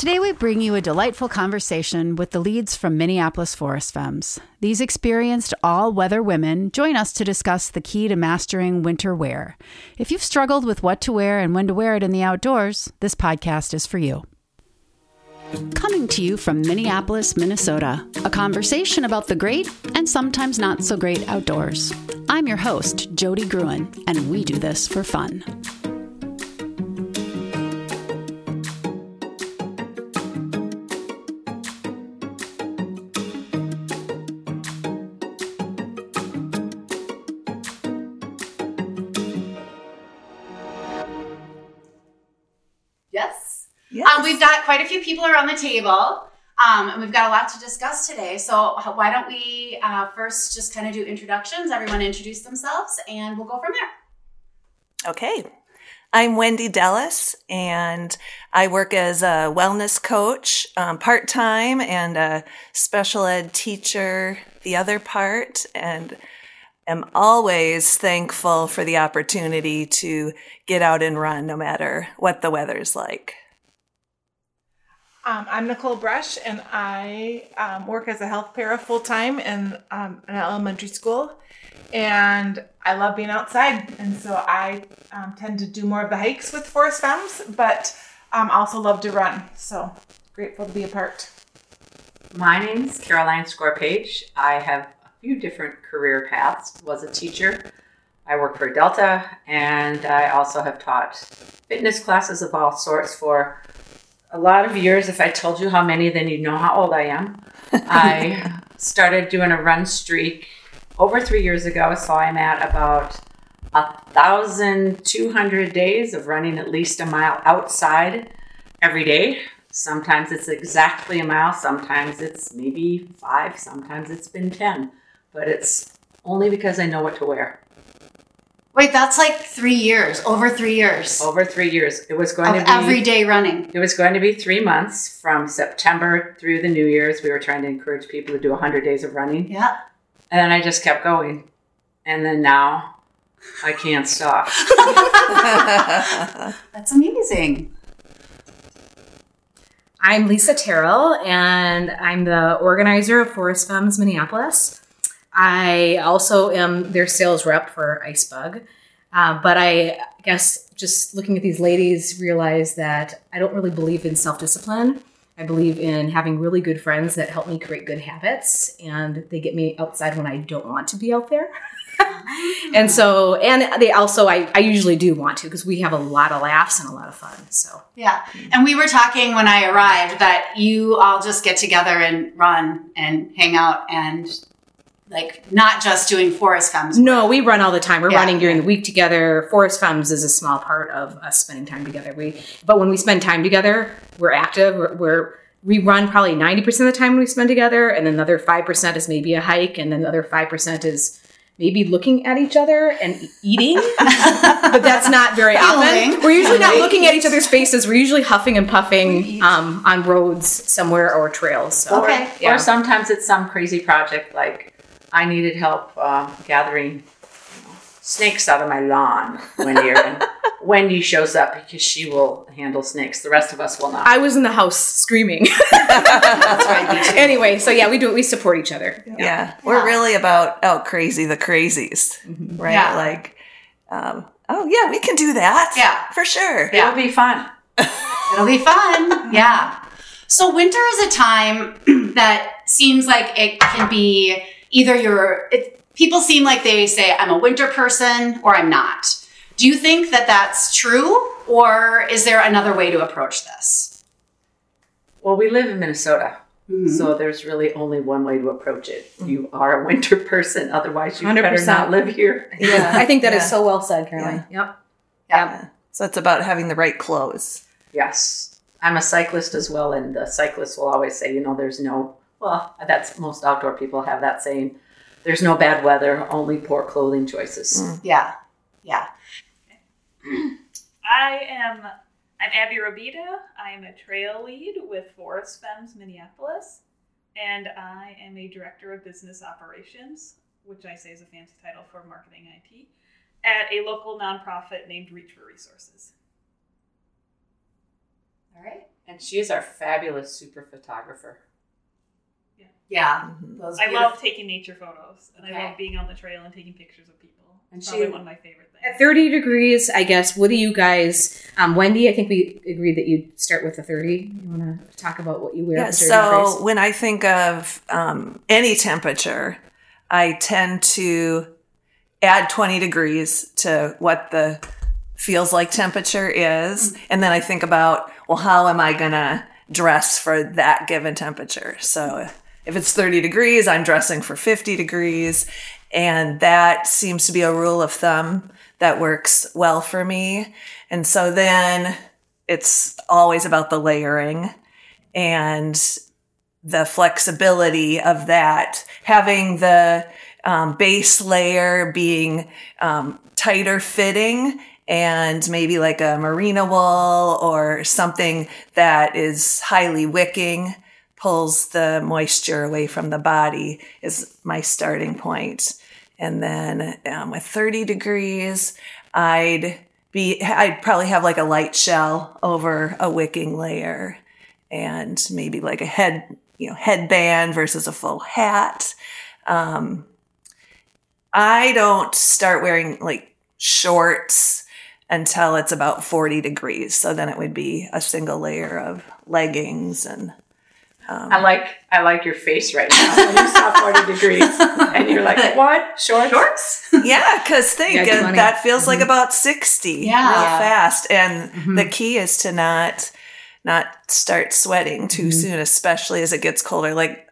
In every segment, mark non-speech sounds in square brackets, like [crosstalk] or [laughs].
Today, we bring you a delightful conversation with the leads from Minneapolis Forest Femmes. These experienced all weather women join us to discuss the key to mastering winter wear. If you've struggled with what to wear and when to wear it in the outdoors, this podcast is for you. Coming to you from Minneapolis, Minnesota, a conversation about the great and sometimes not so great outdoors. I'm your host, Jody Gruen, and we do this for fun. We've got quite a few people around the table, um, and we've got a lot to discuss today. So why don't we uh, first just kind of do introductions? Everyone introduce themselves, and we'll go from there. Okay. I'm Wendy Dellis, and I work as a wellness coach um, part time and a special ed teacher the other part, and am always thankful for the opportunity to get out and run no matter what the weather's like. Um, I'm Nicole Brush, and I um, work as a health para full time in um, an elementary school. And I love being outside, and so I um, tend to do more of the hikes with Forest Femmes, but um, also love to run. So grateful to be a part. My name's Caroline Scorpage. I have a few different career paths. Was a teacher. I work for Delta, and I also have taught fitness classes of all sorts for a lot of years. If I told you how many, then you'd know how old I am. [laughs] I started doing a run streak over three years ago, so I'm at about a thousand two hundred days of running at least a mile outside every day. Sometimes it's exactly a mile, sometimes it's maybe five, sometimes it's been 10, but it's only because I know what to wear. Wait, that's like three years, over three years Over three years, it was going of to be everyday running. It was going to be three months from September through the New Year's. We were trying to encourage people to do 100 days of running, Yeah. and then I just kept going, and then now I can't stop. [laughs] [laughs] That's amazing. I'm Lisa Terrell, and I'm the organizer of Forest Femmes Minneapolis. I also am their sales rep for Icebug. Uh, but I guess just looking at these ladies, realize that I don't really believe in self discipline. I believe in having really good friends that help me create good habits, and they get me outside when I don't want to be out there. [laughs] and so, and they also, I, I usually do want to because we have a lot of laughs and a lot of fun. So, Yeah. And we were talking when I arrived that you all just get together and run and hang out and like not just doing Forest Femmes. No, we run all the time. We're Yeah. running during the week together. Forest Femmes is a small part of us spending time together. We, but when we spend time together, we're active. We're, we're we run probably ninety percent of the time we spend together, and another five percent is maybe a hike, and then another five percent is maybe looking at each other and eating. [laughs] but that's not very often. We're usually not looking at each other's faces. We're usually huffing and puffing um, on roads somewhere or trails. So. Okay. Yeah. Or sometimes it's some crazy project like I needed help uh, gathering you know, snakes out of my lawn one year, and Wendy shows up because she will handle snakes. The rest of us will not. I was in the house screaming. [laughs] That's right. anyway, so yeah, we do it. we support each other. Yeah, we're really about oh crazy the crazies, right? Yeah. Like, um, oh yeah, we can do that. Yeah. for sure. Yeah. It'll be fun. [laughs] It'll be fun. Yeah. So winter is a time [clears throat] that seems like it can be either you're it, people seem like they say I'm a winter person or I'm not. Do you think that that's true or is there another way to approach this? Well, we live in Minnesota, Mm-hmm. so there's really only one way to approach it. You are a winter [laughs] person, otherwise you better 100%. not live here. Yeah, I think that is [laughs] yeah. so well said, Caroline. Yep. Yeah. So it's about having the right clothes. Yes. I'm a cyclist as well, and the cyclists will always say, you know, there's no, well, that's most outdoor people have that saying, there's no bad weather, only poor clothing choices. Hmm. Yeah. Yeah. I am I'm Abby Robita. I am a trail lead with Forest Femmes Minneapolis, and I am a director of business operations, which I say is a fancy title for marketing IT, at a local nonprofit named Reach for Resources. All right. And she is our fabulous super photographer. Yeah. Mhm. Those I beautiful- love taking nature photos, and Okay. I love being on the trail and taking pictures of people. And It's she- probably one of my favorite things. At 30 degrees, I guess, what do you guys, um, Wendy, I think we agreed that you'd start with the 30. You want to talk about what you wear Yeah, at 30 so degrees? when I think of um, any temperature, I tend to add 20 degrees to what the feels like temperature is. And then I think about, well, how am I going to dress for that given temperature? So if it's 30 degrees, I'm dressing for 50 degrees. And that seems to be a rule of thumb that works well for me. And so then it's always about the layering and the flexibility of that, having the um, base layer being um, tighter fitting and maybe like a merino wool or something that is highly wicking pulls the moisture away from the body is my starting point. And then um, with 30 degrees i'd be i'd probably have like a light shell over a wicking layer and maybe like a head you know headband versus a full hat. Um, i don't start wearing like shorts until it's about 40 degrees. So then it would be a single layer of leggings and um, I like I like your face right now when [laughs] you saw 40 degrees [laughs] and you're like, what? Shorts? Shorts? [laughs] yeah because think Yeah, uh, 20. that feels like about 60 Yeah. real fast and Mhm. the key is to not not start sweating too Mhm. soon especially as it gets colder like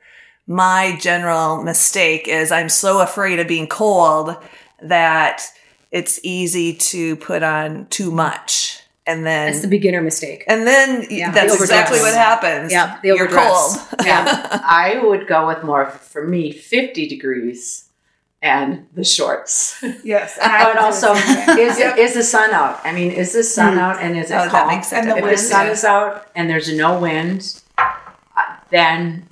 my general mistake is i'm so afraid of being cold that it's easy to put on too much and then That's the beginner mistake. and then Yeah, that's the exactly what happens Yeah, the you're cold [laughs] Yeah. I would go with more, for me, 50 degrees and the shorts. [laughs] Yes, and I would also, do the same thing. is, is the sun out? I mean, is the sun out and is it Oh, calm? makes sense. And the if wind, the sun yeah. is out and there's no wind, uh, then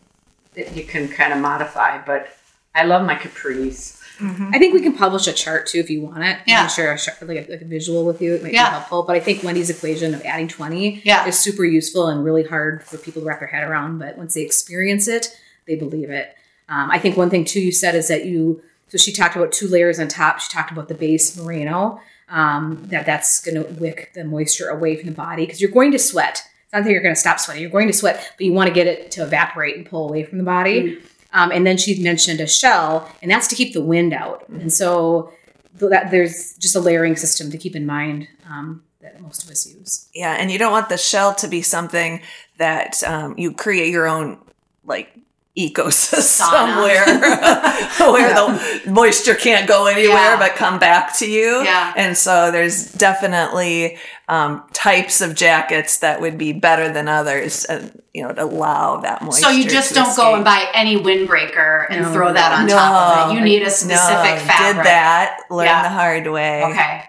you can kind of modify. But I love my capris. I think we can publish a chart too if you want it. Yeah. Share a, chart, like, a, like a visual with you. It might Yeah. be helpful. But I think Wendy's equation of adding 20 Yeah. is super useful and really hard for people to wrap their head around. But once they experience it, they believe it. Um, I think one thing too you said is that you, so she talked about two layers on top. She talked about the base merino, um, that that's going to wick the moisture away from the body because you're going to sweat. It's not that you're going to stop sweating. You're going to sweat, but you want to get it to evaporate and pull away from the body. Um, and then she mentioned a shell, and that's to keep the wind out. And so that there's just a layering system to keep in mind um, that most of us use. Yeah, and you don't want the shell to be something that um, you create your own like ecosystem Sauna. where [laughs] where the moisture can't go anywhere Yeah. but come back to you. Yeah. And so there's definitely um, types of jackets that would be better than others, and you know, to allow that moisture. So you just don't go and buy any windbreaker and No. throw that on top of it. You need a no, specific fabric. Did that? Learn Yeah. the hard way. Okay.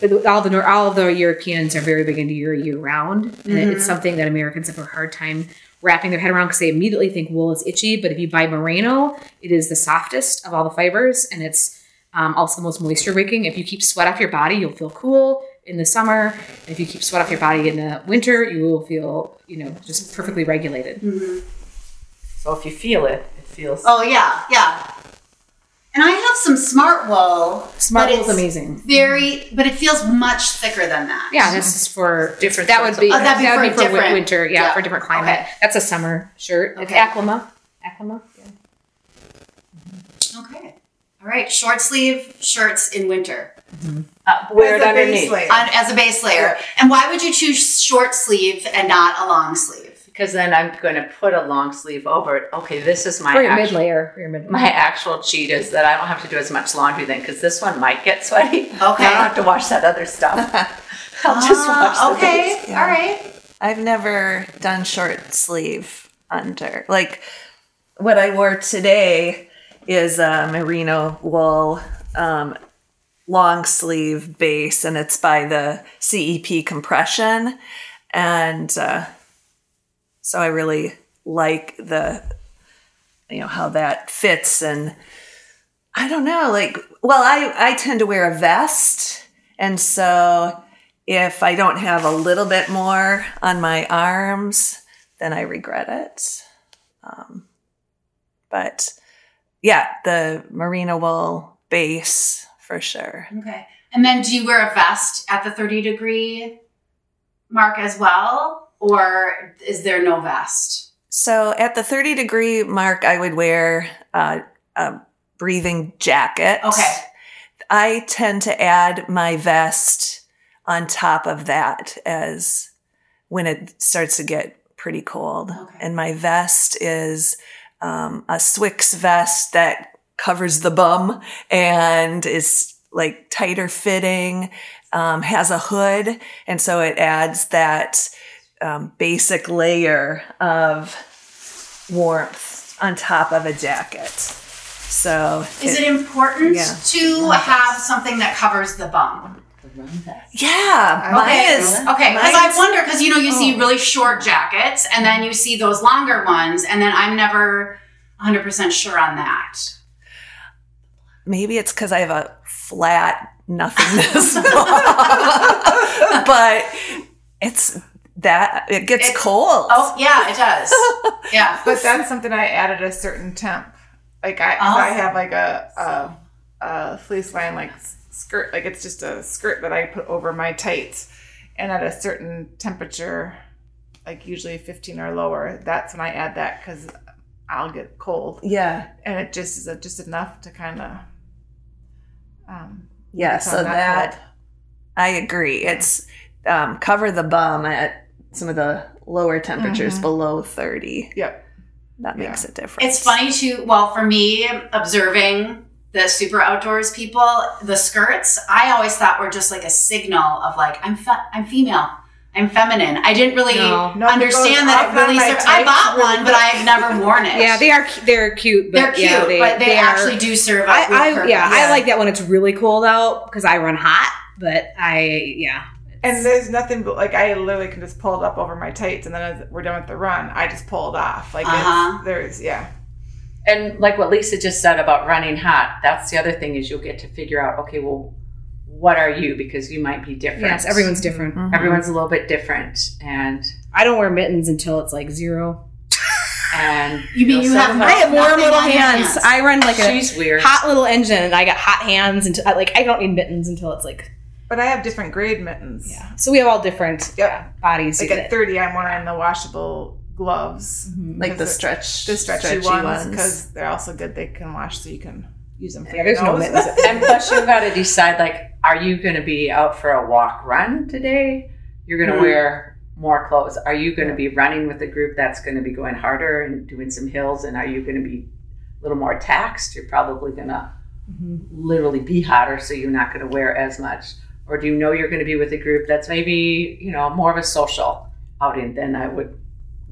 But all the all of the Europeans are very big into year year round, and Mm-hmm. it's something that Americans have a hard time wrapping their head around because they immediately think wool is itchy. But if you buy merino, it is the softest of all the fibers, and it's um, also the most moisture wicking. If you keep sweat off your body, you'll feel cool in the summer. If you keep sweat off your body in the winter, you will feel you know just perfectly regulated. So if you feel it, it feels. Oh yeah, yeah. And I have some smart wool. Smart but wool is it's amazing. Very, but it feels much thicker than that. Yeah, this is for Different That would be Oh, that'd be that for would a be for different- winter. Yeah, yeah. for different climate. Okay. That's a summer shirt. It's Okay. Aclima. Aclima. Yeah. Okay. All right. Short sleeve shirts in winter Uh, wear it As a base underneath. layer. on, as a base layer. And why would you choose short sleeve and not a long sleeve? Because then I'm going to put a long sleeve over it. Okay, this is my For your mid layer. Your mid my actual cheat is that I don't have to do as much laundry then because this one might get sweaty. [laughs] Okay. I don't have to wash that other stuff. [laughs] I'll just wash Ah, the okay. base. All right. I've never done short sleeve under. Like what I wore today is a merino wool um, long sleeve base, and it's by the CEP compression, and uh, so I really like the you know how that fits and I don't know like well I I tend to wear a vest and so if I don't have a little bit more on my arms, then I regret it. Um, but yeah, the merino wool base for sure. Okay. And then do you wear a vest at the 30 degree mark as well? Or is there no vest? So at the 30 degree mark, I would wear uh, a breathing jacket. Okay. I tend to add my vest on top of that as when it starts to get pretty cold. Okay. And my vest is um, a Swix vest that covers the bum and is like tighter fitting, um, has a hood. And so it adds that um, basic layer of warmth on top of a jacket. So Is it important yeah. to have something that covers the bum? Yeah, mine Okay, is okay. Because I wonder, because you know, you Oh. see really short jackets, and then you see those longer ones, and then I'm never 100% sure on that. maybe it's because I have a flat nothingness, [laughs] but it's that it gets It- cold. Oh, yeah, it does. [laughs] Yeah. But that's something I added a certain temp. Like I, if Oh. I have like a, a, a fleece line like skirt, like it's just a skirt that I put over my tights, and at a certain temperature, like usually 15 or lower, that's when I add that because I'll get cold, yeah, and it just is a, just enough to kind of. Um, yeah. So that that cold. I agree. It's um, cover the bum at some of the lower temperatures Mhm. below thirty. yep. That Yeah. makes it different. It's funny too. Well, for me, observing the super outdoors people, the skirts, I always thought were just like a signal of like I'm fe- I'm female, I'm feminine. I didn't really No. No, understand that it really. on my Served. I bought really one, but. I've never worn it. Yeah, they are they're cute. But They're cute, yeah, they, but they, are- actually do serve. a I, good I purpose. yeah, I like that when it's really cold out because I run hot. But I yeah, And there's nothing but like I literally can just pull it up over my tights, and then as we're done with the run, I just pull it off. Like Uh-huh. it's, there's yeah. And like what Lisa just said about running hot, that's the other thing is you'll get to figure out, okay, well, what are you? Because you might be different. yes, everyone's different. Mhm. everyone's a little bit different, and I don't wear mittens until it's like zero. and [laughs] You mean you have I have warm little hands. hands. I run like a she's weird. hot little engine, and I got hot hands And like I don't need mittens until it's like But I have different grade mittens. yeah. So we have all different Yep. yeah, bodies. Like at 30, I'm wearing the washable gloves, like the because stretch, the stretchy, ones, because they're also good. They can wash, so you can use them for Yeah, your there's no mittens. [laughs] and plus, you've got to decide like, are you going to be out for a walk run today? You're going to Mhm. wear more clothes. Are you going to be running with a group that's going to be going harder and doing some hills? And are you going to be a little more taxed? You're probably going to literally be hotter, so you're not going to wear as much. Or do you know you're going to be with a group that's maybe you know more of a social outing? than I would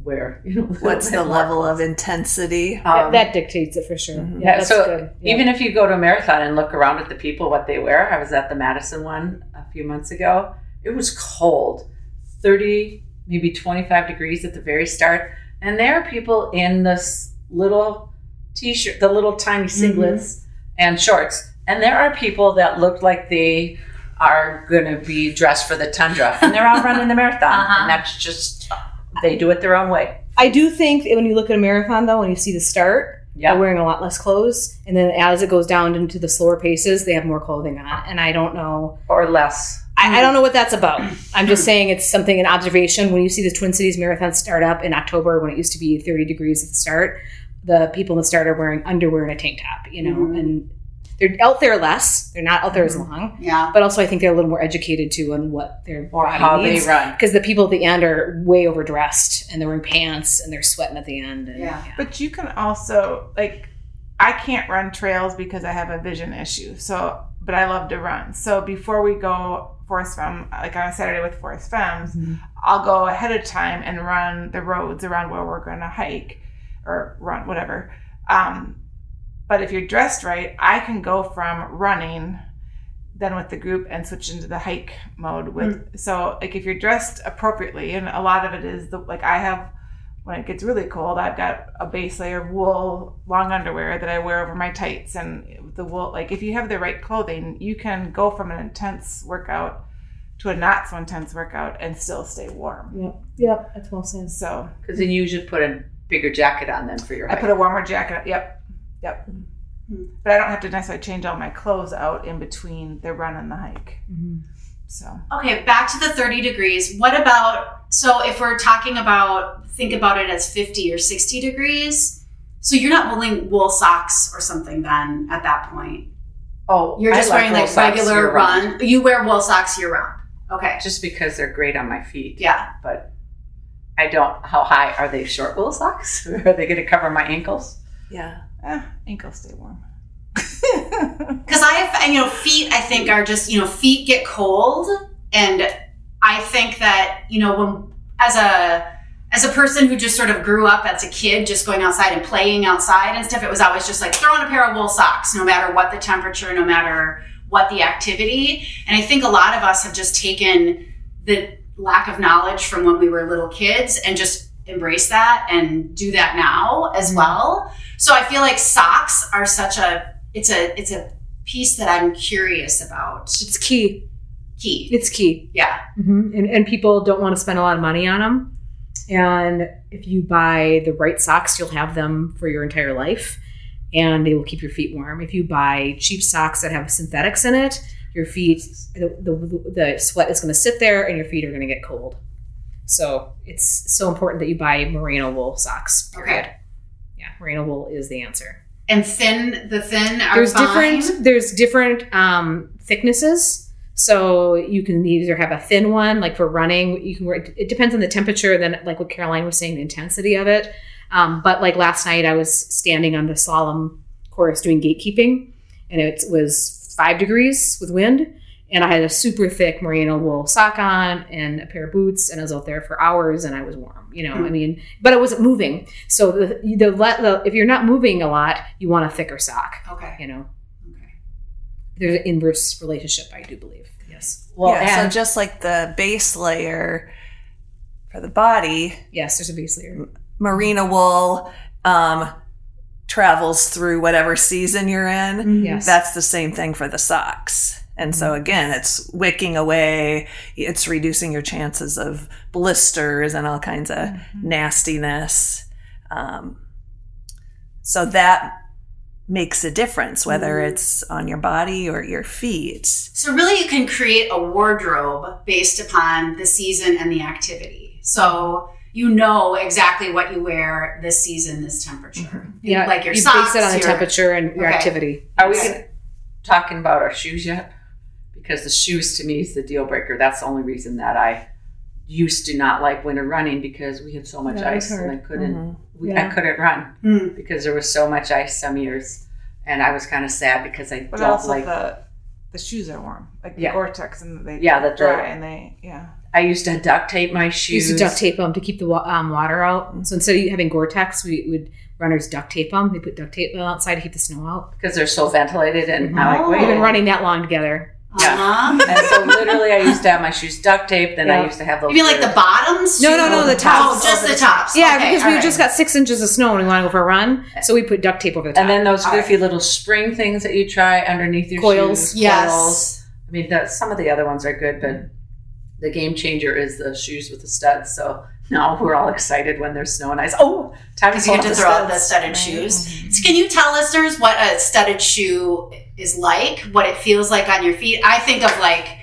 wear. You know, [laughs] What's the level of intensity? Um, that dictates it for sure. Mhm. Yeah, Yeah, that's so good. Yeah. even if you go to a marathon and look around at the people, what they wear, I was at the Madison one a few months ago. It was cold, 30, maybe 25 degrees at the very start. And there are people in this little t shirt, the little tiny singlets and shorts. And there are people that looked like they are going to be dressed for the tundra and they're out running the marathon. Uh-huh. And that's just, they do it their own way. I do think that when you look at a marathon, though, when you see the start, Yeah. they're wearing a lot less clothes, and then as it goes down into the slower paces, they have more clothing on. And I don't know, Or less. I, I don't know what that's about. I'm just saying it's something an observation. When you see the Twin Cities Marathon start up in October, when it used to be 30 degrees at the start, the people in the start are wearing underwear and a tank top, you know, Mhm. and they're out there less. They're not out there as long, Yeah. but also I think they're a little more educated too on what their Or body how needs. they run. because the people at the end are way overdressed and they're wearing pants and they're sweating at the end. And, Yeah. But you can also like I can't run trails because I have a vision issue. So but I love to run. So before we go Forest Femme, like on a Saturday with Forest Femmes, Mhm. I'll go ahead of time and run the roads around where we're gonna hike or run, whatever. Um, but if you're dressed right, I can go from running then with the group and switch into the hike mode with mm. so like if you're dressed appropriately and a lot of it is the like I have when it gets really cold I've got a base layer of wool long underwear that I wear over my tights and the wool like if you have the right clothing you can go from an intense workout to a not so intense workout and still stay warm. Yep. Yep. That's well said. So Because then you usually put a bigger jacket on then for your I put a warmer jacket. Yep, yep. Hmm. But I don't have to necessarily change all my clothes out in between the run and the hike. So Okay, back to the 30 degrees. What about, so if we're talking about, think about it as 50 or 60 degrees. So you're not wearing wool socks or something then at that point. oh, You're I just wearing wool like socks regular year-round. run. You wear wool socks year round. Okay. Just because they're great on my feet. Yeah. But I don't, how high? Are they short wool socks? [laughs] Are they going to cover my ankles? Yeah. Eh, ankles stay warm. [laughs] Because I have, you know, feet, I think, are just, you know, feet get cold. And I think that, you know, when, as a, as a person who just sort of grew up as a kid, just going outside and playing outside and stuff, it was always just like throw on a pair of wool socks, no matter what the temperature, no matter what the activity. And I think a lot of us have just taken the lack of knowledge from when we were little kids and just embrace that and do that now as well. So I feel like socks are such a it's a it's a piece that I'm curious about. It's key. Key. It's key. Yeah. hmm And, and people don't want to spend a lot of money on them. And if you buy the right socks, you'll have them for your entire life and they will keep your feet warm. If you buy cheap socks that have synthetics in it, your feet, the, the, the sweat is going to sit there and your feet are going to get cold. So it's so important that you buy merino wool socks. Period. Okay. Merino wool is the answer. And thin the thin are there's fine. different there's different um, thicknesses so you can either have a thin one like for running you can wear it depends on the temperature then like what caroline was saying the intensity of it um, but like last night i was standing on the slalom course doing gatekeeping and it was five degrees with wind and i had a super thick merino wool sock on and a pair of boots and i was out there for hours and i was warm you know i mean but i wasn't moving so the, the, the if you're not moving a lot you want a thicker sock Okay. you know Okay. there's an inverse relationship i do believe yes Well, yeah. and so just like the base layer for the body, yes there's a base layer merino wool um, travels through whatever season you're in. yes That's the same thing for the socks. And so again, it's wicking away, it's reducing your chances of blisters and all kinds of mm-hmm. nastiness. Um, so that makes a difference, whether mm-hmm. it's on your body or your feet. So really you can create a wardrobe based upon the season and the activity. So you know exactly what you wear this season, this temperature. Mm-hmm. yeah Like your you socks, base it on the your- temperature and your Okay. activity are we gonna, talking about our shoes yet? Because the shoes to me is the deal breaker. That's the only reason that I used to not like winter running because we had so much Yeah, it's ice and I couldn't we, I Yeah. couldn't run Hmm. because there was so much ice some years, and I was kind of sad because I But don't also like. the the shoes are warm, like Yeah. the Gore-Tex, and they Yeah, that the- dry and they yeah. I used to duct tape my we shoes. used to duct tape them to keep the um, water out so instead of having gore-tex we would runners duct tape them they put duct tape outside to keep the snow out because they're so ventilated, and I'm like, Oh. we've been running that long together Yeah. Uh-huh. And so literally, I used to have my shoes duct taped. Then I used to have those. You mean like the bottoms? No, no, no, the tops. Oh, just the tops. yeah Okay, because we right. just got six inches of snow and we want to go for a run so we put duct tape over the top And then those All goofy little spring things that you try underneath your Coils. shoes. Yes. Coils. I mean, that, some of the other ones are good, but the game changer is the shoes with the studs. So now we're all excited when there's snow and ice. Oh, time to Because you get to the throw out the studded shoes. So can you tell listeners what a studded shoe is like? What it feels like on your feet? I think of like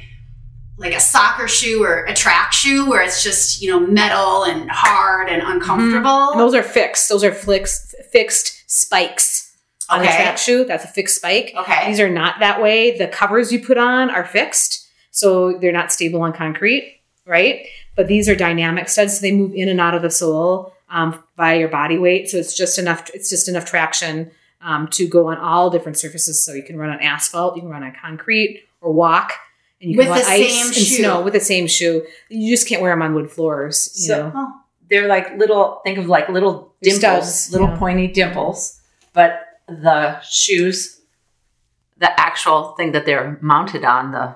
like a soccer shoe or a track shoe where it's just you know metal and hard and mm-hmm. uncomfortable. And those are fixed those are fixed fixed spikes on a track shoe that's a fixed spike Okay. These are not that way. The covers you put on are fixed, so they're not stable on concrete, right? But these are dynamic studs, so they move in and out of the sole um, by your body weight. So it's just enough. It's just enough traction um, to go on all different surfaces. So you can run on asphalt, you can run on concrete, or walk, and you With can run the ice same and shoe. snow with the same shoe. You just can't wear them on wood floors. You So- know, They're like little. Think of like little dimples, little yeah. pointy dimples. But the shoes, the actual thing that they're mounted on, the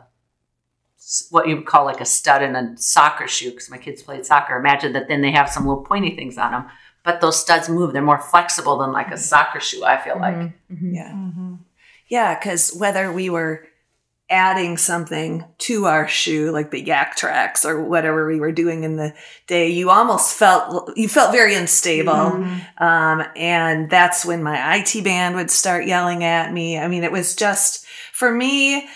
what you would call like a stud in a soccer shoe, because my kids played soccer. Imagine that then they have some little pointy things on them, but those studs move. They're more flexible than like a soccer shoe. I feel like. Mhm, mhm. Yeah. Yeah, because whether we were adding something to our shoe, like the Yaktrax or whatever we were doing in the day, you almost felt you felt very unstable. Mm-hmm. Um, and that's when my IT band would start yelling at me. I mean, it was just for me.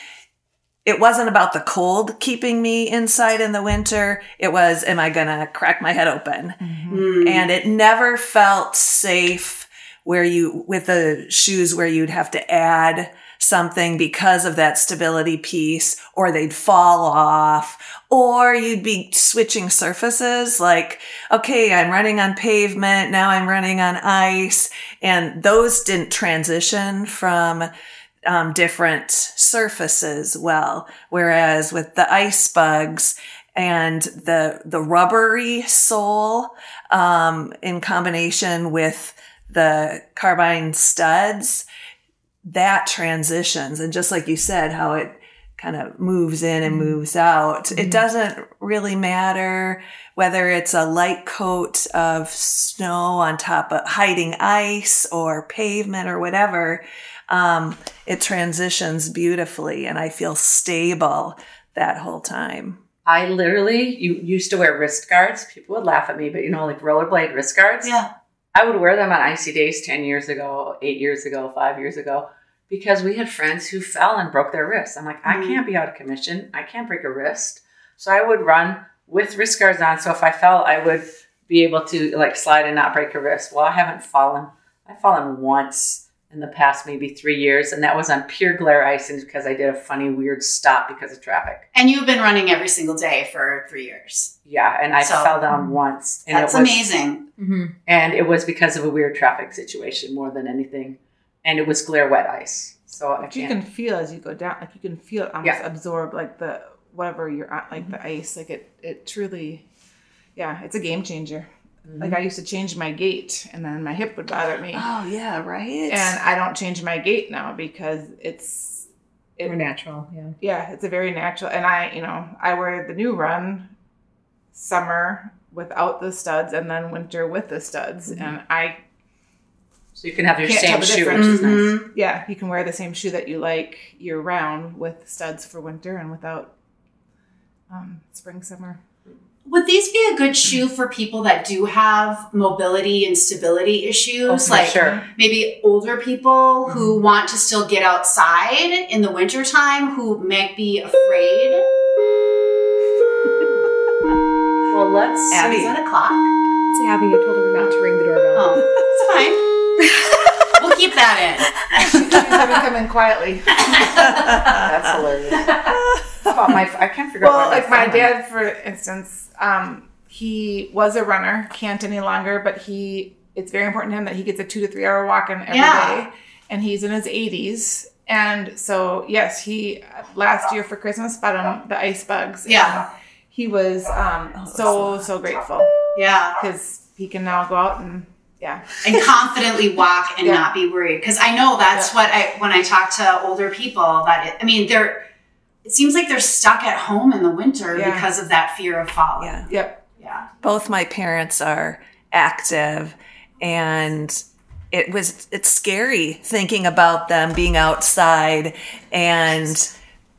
It wasn't about the cold keeping me inside in the winter. It was, am I going to crack my head open? Mm. and it never felt safe where you with the shoes where you'd have to add something because of that stability piece or they'd fall off or you'd be switching surfaces like okay i'm running on pavement now i'm running on ice and those didn't transition from um, different surfaces well. Whereas with the Icebugs and the the rubbery sole um, in combination with the carbide studs that transitions. And just like you said how it kind of moves in and moves out. It doesn't really matter whether it's a light coat of snow on top of hiding ice or pavement or whatever um, it transitions beautifully and i feel stable that whole time I literally you used to wear wrist guards. People would laugh at me, but you know, like rollerblade wrist guards. Yeah. I would wear them on icy days 10 years ago, eight years ago, five years ago, because we had friends who fell and broke their wrists. I'm like, I Mhm. can't be out of commission. I can't break a wrist. So I would run with wrist guards on. So if I fell, I would be able to like slide and not break a wrist. Well, I haven't fallen. I've fallen once in the past maybe three years, and that was on pure glare icing because I did a funny, weird stop because of traffic. And you've been running every single day for three years. Yeah, and I So- fell down once. And That's it was, amazing. Mm-hmm. And it was because of a weird traffic situation more than anything. And it was glare wet ice. So But you can't. feel as you go down, like you can feel it almost Yeah. absorb like the whatever you're at, like the ice. Like it, it truly, yeah, it's a game changer. Like I used to change my gait, and then my hip would bother me, oh yeah right and I don't change my gait now because it's it, More natural, yeah. yeah, it's a very natural. And I, you know, I wear the NewRun summer without the studs, and then winter with the studs, and I So you can have your same shoe, which is nice. Mhm. yeah, you can wear the same shoe that you like year round with studs for winter and without um, spring summer. Would these be a good shoe for people that do have mobility and stability issues? Oh, like sure. maybe older people who mm-hmm. want to still get outside in the wintertime who might be afraid. Well, let's Abby. Is that a clock? It's Abby. I told her not to ring the doorbell. Oh, it's fine. [laughs] we'll keep that in. She's having come in quietly. [laughs] That's hilarious. How about my? I can't figure well, out. where like my dad, for instance, um, he was a runner, can't any longer, but he it's very important to him that he gets a two to three hour walk in every day, Yeah. and he's in his 80s. And so, yes, he last year for Christmas bought him the Icebugs. Yeah. he was um, so so grateful. Yeah. because he can now go out and yeah, and confidently walk and Yeah. not be worried because i know that's what i when i talk to older people that it, i mean they're it seems like they're stuck at home in the winter Yeah. because of that fear of falling. Yeah. Yep, yeah. Both my parents are active and it was it's scary thinking about them being outside and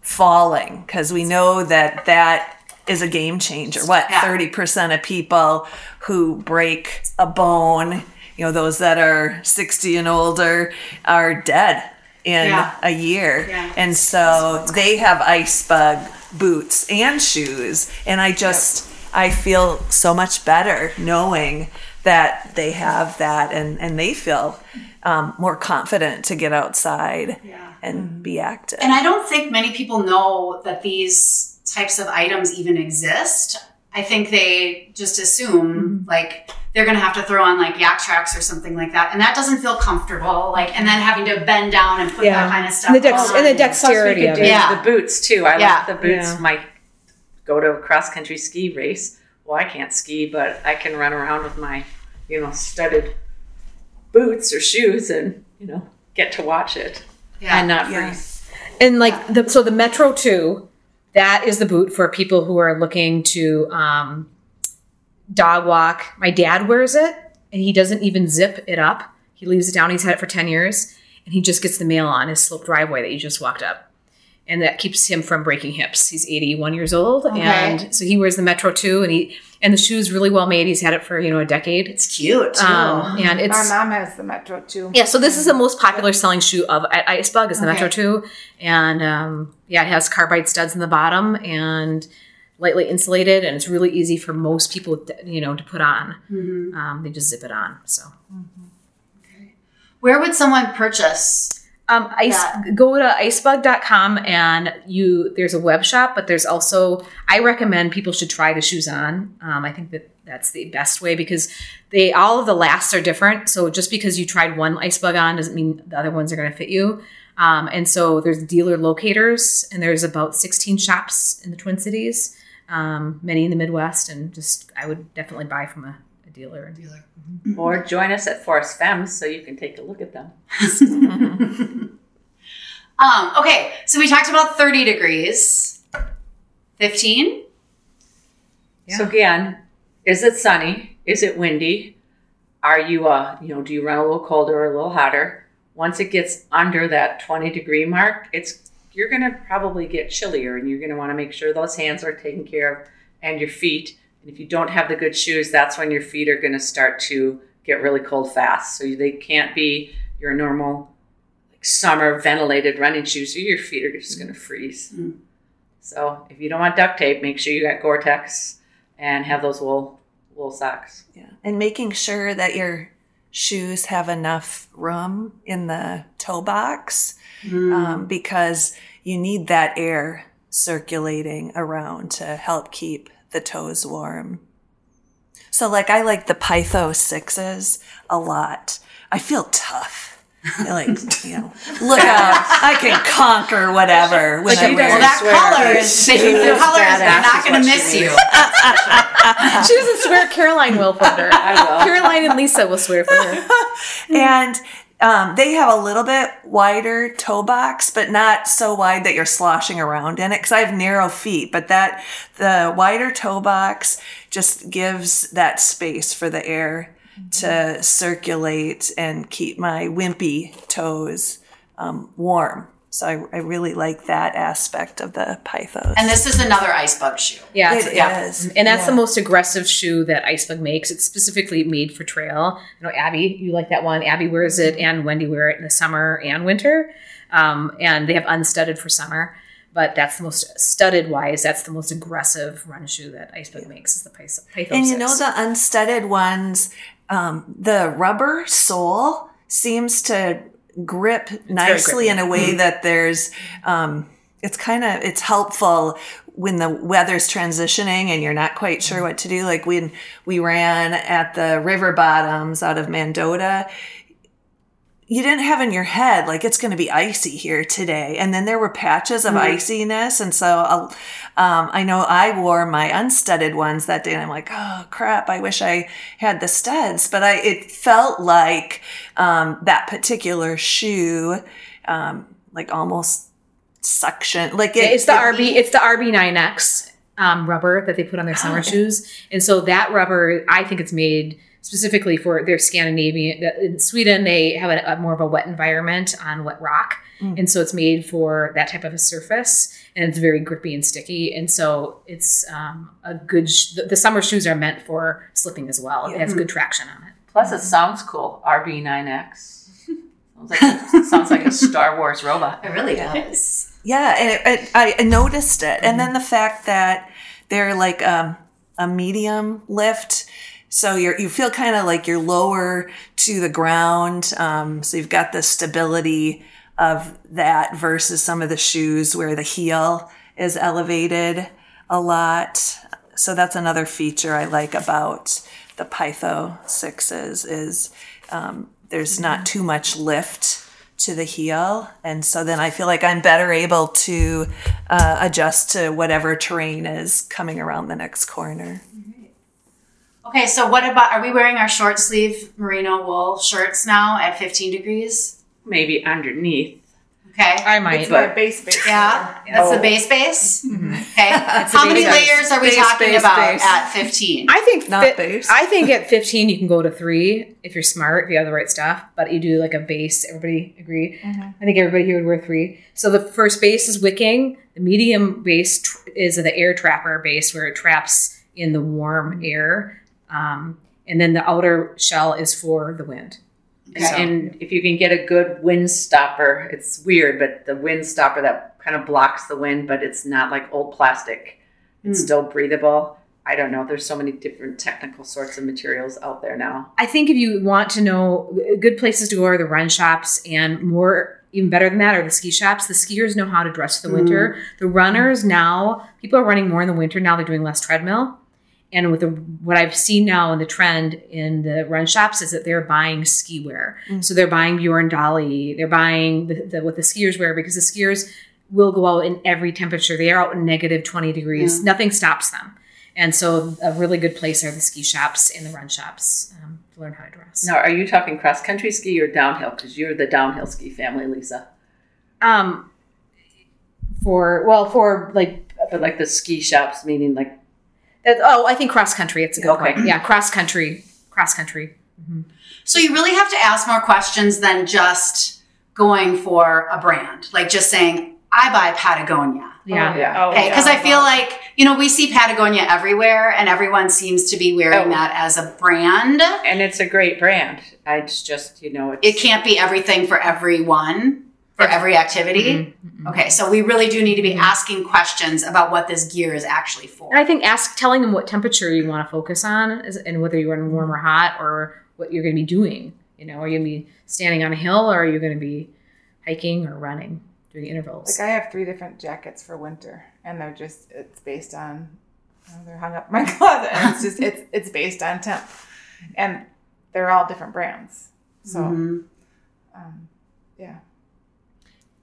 falling because we know that that is a game changer. What Yeah. 30% of people who break a bone you know those that are 60 and older are dead in Yeah. a year. Yeah. and so they have Icebug boots and shoes. And i just i feel so much better knowing that they have that and and they feel um, more confident to get outside Yeah. and be active. And i don't think many people know that these types of items even exist. I think they just assume like they're gonna have to throw on like Yaktrax or something like that and that doesn't feel comfortable like and then having to bend down and put Yeah. that kind of stuff And the, dex- on. and the dexterity of it. Yeah. the boots too. I Yeah. like the boots. Yeah. My go to a cross country ski race. Well, I can't ski, but I can run around with my, you know, studded boots or shoes, and you know, get to watch it Yeah. and not Yeah. freeze. And like the so the Metro Two, that is the boot for people who are looking to um, dog walk. My dad wears it, and he doesn't even zip it up. He leaves it down. He's had it for ten years, and he just gets the mail on his slope driveway that you just walked up. and that keeps him from breaking hips. He's 81 years old, Okay. and so he wears the Metro 2, and he and the shoe's really well made. He's had it for you know a decade, It's cute too. um, and it's Our mom has the Metro too. yeah. So this is the most popular selling shoe of at Icebug is the Okay. Metro 2, and um, yeah, it has carbide studs in the bottom and lightly insulated, and it's really easy for most people you know to put on. Mm-hmm. Um, they just zip it on. So Where would someone purchase? Um, ice, go to icebug.com and you there's a web shop, but there's also I recommend people should try the shoes on. Um, I think that that's the best way because they all of the lasts are different. So just because you tried one icebug on doesn't mean the other ones are going to fit you. Um, and so there's dealer locators, and there's about 16 shops in the Twin Cities, um, many in the Midwest, and just I would definitely buy from a, a dealer. Or join us at Forest Femmes so you can take a look at them. [laughs] Um, okay, so we talked about 30 degrees. 15? So again, is it sunny? Is it windy? Are you uh you know, do you run a little colder or a little hotter? Once it gets under that 20 degree mark, it's you're gonna probably get chillier and you're gonna want to make sure those hands are taken care of and your feet. And if you don't have the good shoes, that's when your feet are gonna start to get really cold fast. So they can't be your normal like summer ventilated running shoes, or your feet are just gonna freeze. Mm-hmm. Mm-hmm. So if you don't want duct tape, make sure you got Gore-Tex and have those wool wool socks. Yeah. And making sure that your shoes have enough room in the toe box um, because you need that air circulating around to help keep the toes warm. So, like, I like the Pytho sixes a lot. I feel tough. I [laughs] like, [laughs] you know, look out, I can conquer whatever when I Well, that swear. color [laughs] is, the color is not going to miss you. she doesn't swear. Caroline will for her. I will. Caroline and Lisa will swear for her. and um, they have a little bit wider toe box, but not so wide that you're sloshing around in it. Because I have narrow feet, but that the wider toe box just gives that space for the air to circulate and keep my wimpy toes um, warm. So I, I really like that aspect of the Pythos. And this is another Icebug shoe. Yeah, It it's- yeah. is, and that's the most aggressive shoe that Icebug makes. It's specifically made for trail. You know, Abby, you like that one. Abby wears it, and Wendy wear it in the summer and winter. Um, and they have unstudded for summer, but that's the most studded wise. That's the most aggressive run shoe that Icebug makes is the Python. And you know the unstudded ones, um, the rubber sole seems to grip nicely in a way that there's, um, it's kind of it's helpful when the weather's transitioning and you're not quite sure what to do. Like when we ran at the river bottoms out of Mendota, you didn't have in your head like it's going to be icy here today. And then there were patches of iciness. And so uh, um, i know i wore my unstudded ones that day and i'm like oh crap i wish i had the studs. But i it felt like um, that particular shoe um, like almost suction like it, it's the it- RB. It's the RB9X um, rubber that they put on their Oh, summer shoes, and so that rubber, I think it's made specifically for their Scandinavian. In Sweden, they have a, a more of a wet environment on wet rock, Mm. and so it's made for that type of a surface, and it's very grippy and sticky, and so it's um, a good. Sh- the, the summer shoes are meant for slipping as well. It has good traction on it. Plus, it sounds cool. RB9X. Sounds like a, sounds like a Star Wars robot. It really does. Yeah, and it, it, I noticed it, and then the fact that they're like um, a medium lift, so you're you feel kind of like you're lower to the ground. Um, so you've got the stability of that versus some of the shoes where the heel is elevated a lot. So that's another feature I like about the Pytho sixes is um, there's not too much lift to the heel, and so then I feel like I'm better able to uh, adjust to whatever terrain is coming around the next corner. Okay, so what about, are we wearing our short sleeve merino wool shirts now at 15 degrees? Maybe underneath. Okay. I might. It's my base base. Yeah, layer. that's Oh. the base base. Mm-hmm. Okay. [laughs] How many base base. layers are we Base, talking base, about base. at 15? I think Not fi- base. I think at 15 you can go to three if you're smart, if you have the right stuff. But you do like a base. Everybody agree? I think everybody here would wear three. So the first base is wicking. The medium base tr- is the air trapper base where it traps in the warm air. Um, and then the outer shell is for the wind. Okay. And if you can get a good wind stopper, it's weird, but the wind stopper that kind of blocks the wind, but it's not like old plastic. It's Mm. still breathable. I don't know. There's so many different technical sorts of materials out there now. I think if you want to know good places to go are the run shops and more even better than that are the ski shops. The skiers know how to dress for the winter. The runners now, people are running more in the winter now. They're doing less treadmill. And with the what I've seen now in the trend in the run shops is that they're buying ski wear. So they're buying Bjorn Daehlie. They're buying the, the, what the skiers wear because the skiers will go out in every temperature. They are out in negative 20 degrees. Nothing stops them. And so a really good place are the ski shops and the run shops um, to learn how to dress. Now, are you talking cross country ski or downhill? Because you're the downhill ski family, Lisa. Um, for well, for like But like the ski shops, meaning like oh, I think cross country. It's a good Okay. point. Yeah, cross country, cross country. Mm-hmm. So you really have to ask more questions than just going for a brand, like just saying, I buy Patagonia. Yeah, oh, yeah. Oh, Okay, because yeah. I feel like, you know, we see Patagonia everywhere and everyone seems to be wearing Oh. that as a brand. and it's a great brand. It's just you know it's, It can't be everything for everyone, for every activity. Okay, so we really do need to be asking questions about what this gear is actually for. And I think ask telling them what temperature you want to focus on, is, and whether you're in warm or hot, or what you're going to be doing. You know, are you going to be standing on a hill, or are you going to be hiking or running, during intervals? Like I have three different jackets for winter, and they're just it's based on you know, they're hung up in my [laughs] closet, and it's just it's it's based on temp, and they're all different brands. So Mhm. um, yeah,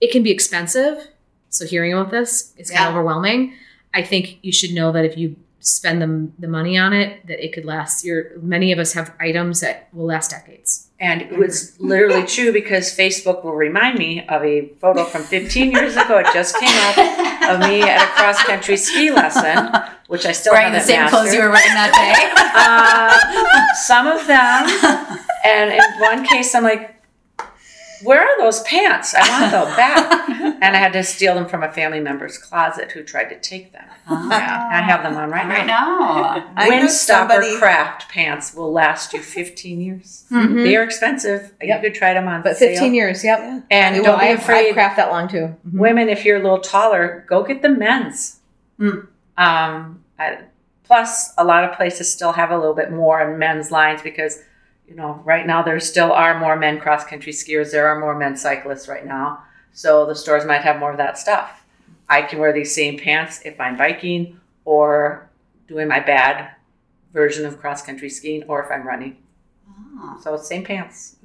it can be expensive. So hearing about this is kind Yeah. of overwhelming. I think you should know that if you spend the, the money on it, that it could last. Your many of us have items that will last decades. And it was literally [laughs] true because Facebook will remind me of a photo from 15 years ago. It just came up of me at a cross country ski lesson, which I still Wearing the haven't same clothes you were wearing that [laughs] Uh, some of them, and in one case, I'm like, "Where are those pants? I want them back." [laughs] And I had to steal them from a family member's closet who tried to take them. Yeah, I have them on right, day. right now. now. I knew Windstopper somebody- Craft pants will last you 15 years. Mhm. They are expensive. Yep. You could try them on But sale. 15 years, yep. And Well, don't be I've, afraid. I've Craft that long too. Women, if you're a little taller, go get the men's. Mm. Um, I, plus, a lot of places still have a little bit more in men's lines because, you know, right now there still are more men cross country skiers. There are more men cyclists right now. So the stores might have more of that stuff. I can wear these same pants if I'm biking or doing my bad version of cross country skiing or if I'm running. Oh. So it's same pants.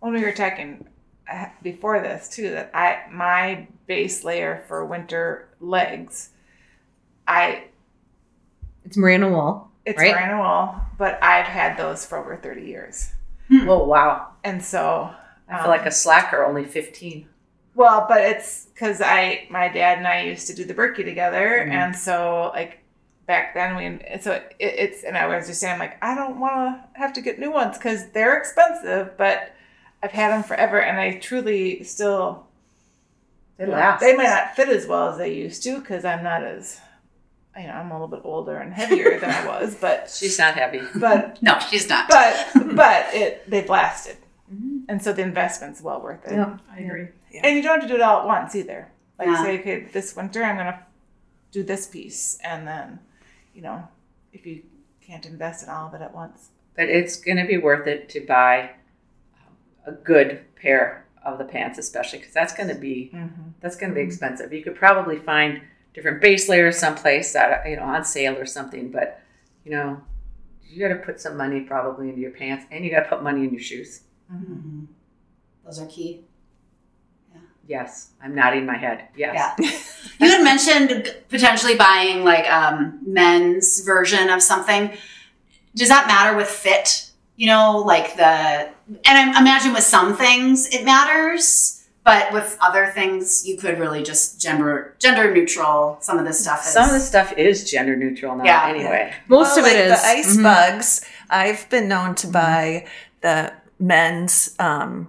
when we were talking uh, before this too, that I my base layer for winter legs, I It's merino wool. It's Right. merino but I've had those for over thirty years, Oh, wow. and so I feel like a slacker, only 15. Well, but it's because I, my dad and I used to do the Birkie together, Mm-hmm. and so like back then we, so it, it's, and I was just saying like I don't want to have to get new ones because they're expensive, but I've had them forever, and I truly still, They you last. they might not fit as well as they used to because I'm not as, you know, I'm a little bit older and heavier than I [laughs] was, but She's not heavy. but [laughs] No, she's not. but [laughs] but it they've lasted, mm-hmm. and so the investment's well worth it. Yeah, I agree. Yeah. And you don't have to do it all at once either. Like Yeah. say, okay, this winter I'm gonna do this piece, and then, you know, if you can't invest in all of it at once. But it's going to be worth it to buy a good pair of the pants, especially because that's going to be mm-hmm. that's going to be mm-hmm. expensive. You could probably find different base layers someplace that you know on sale or something, but you know you got to put some money probably into your pants, and you got to put money in your shoes. Mhm. Those are key. Yeah. Yes, I'm nodding my head. Yes. Yeah. [laughs] You had mentioned potentially buying like um, men's version of something. Does that matter with fit? You know, like the and I imagine with some things it matters, but with other things, you could really just gender gender neutral. Some of this stuff is Some of the stuff is gender neutral now. Yeah. anyway. Most Well, of it like is the ice mhm. bugs. I've been known to buy the men's um,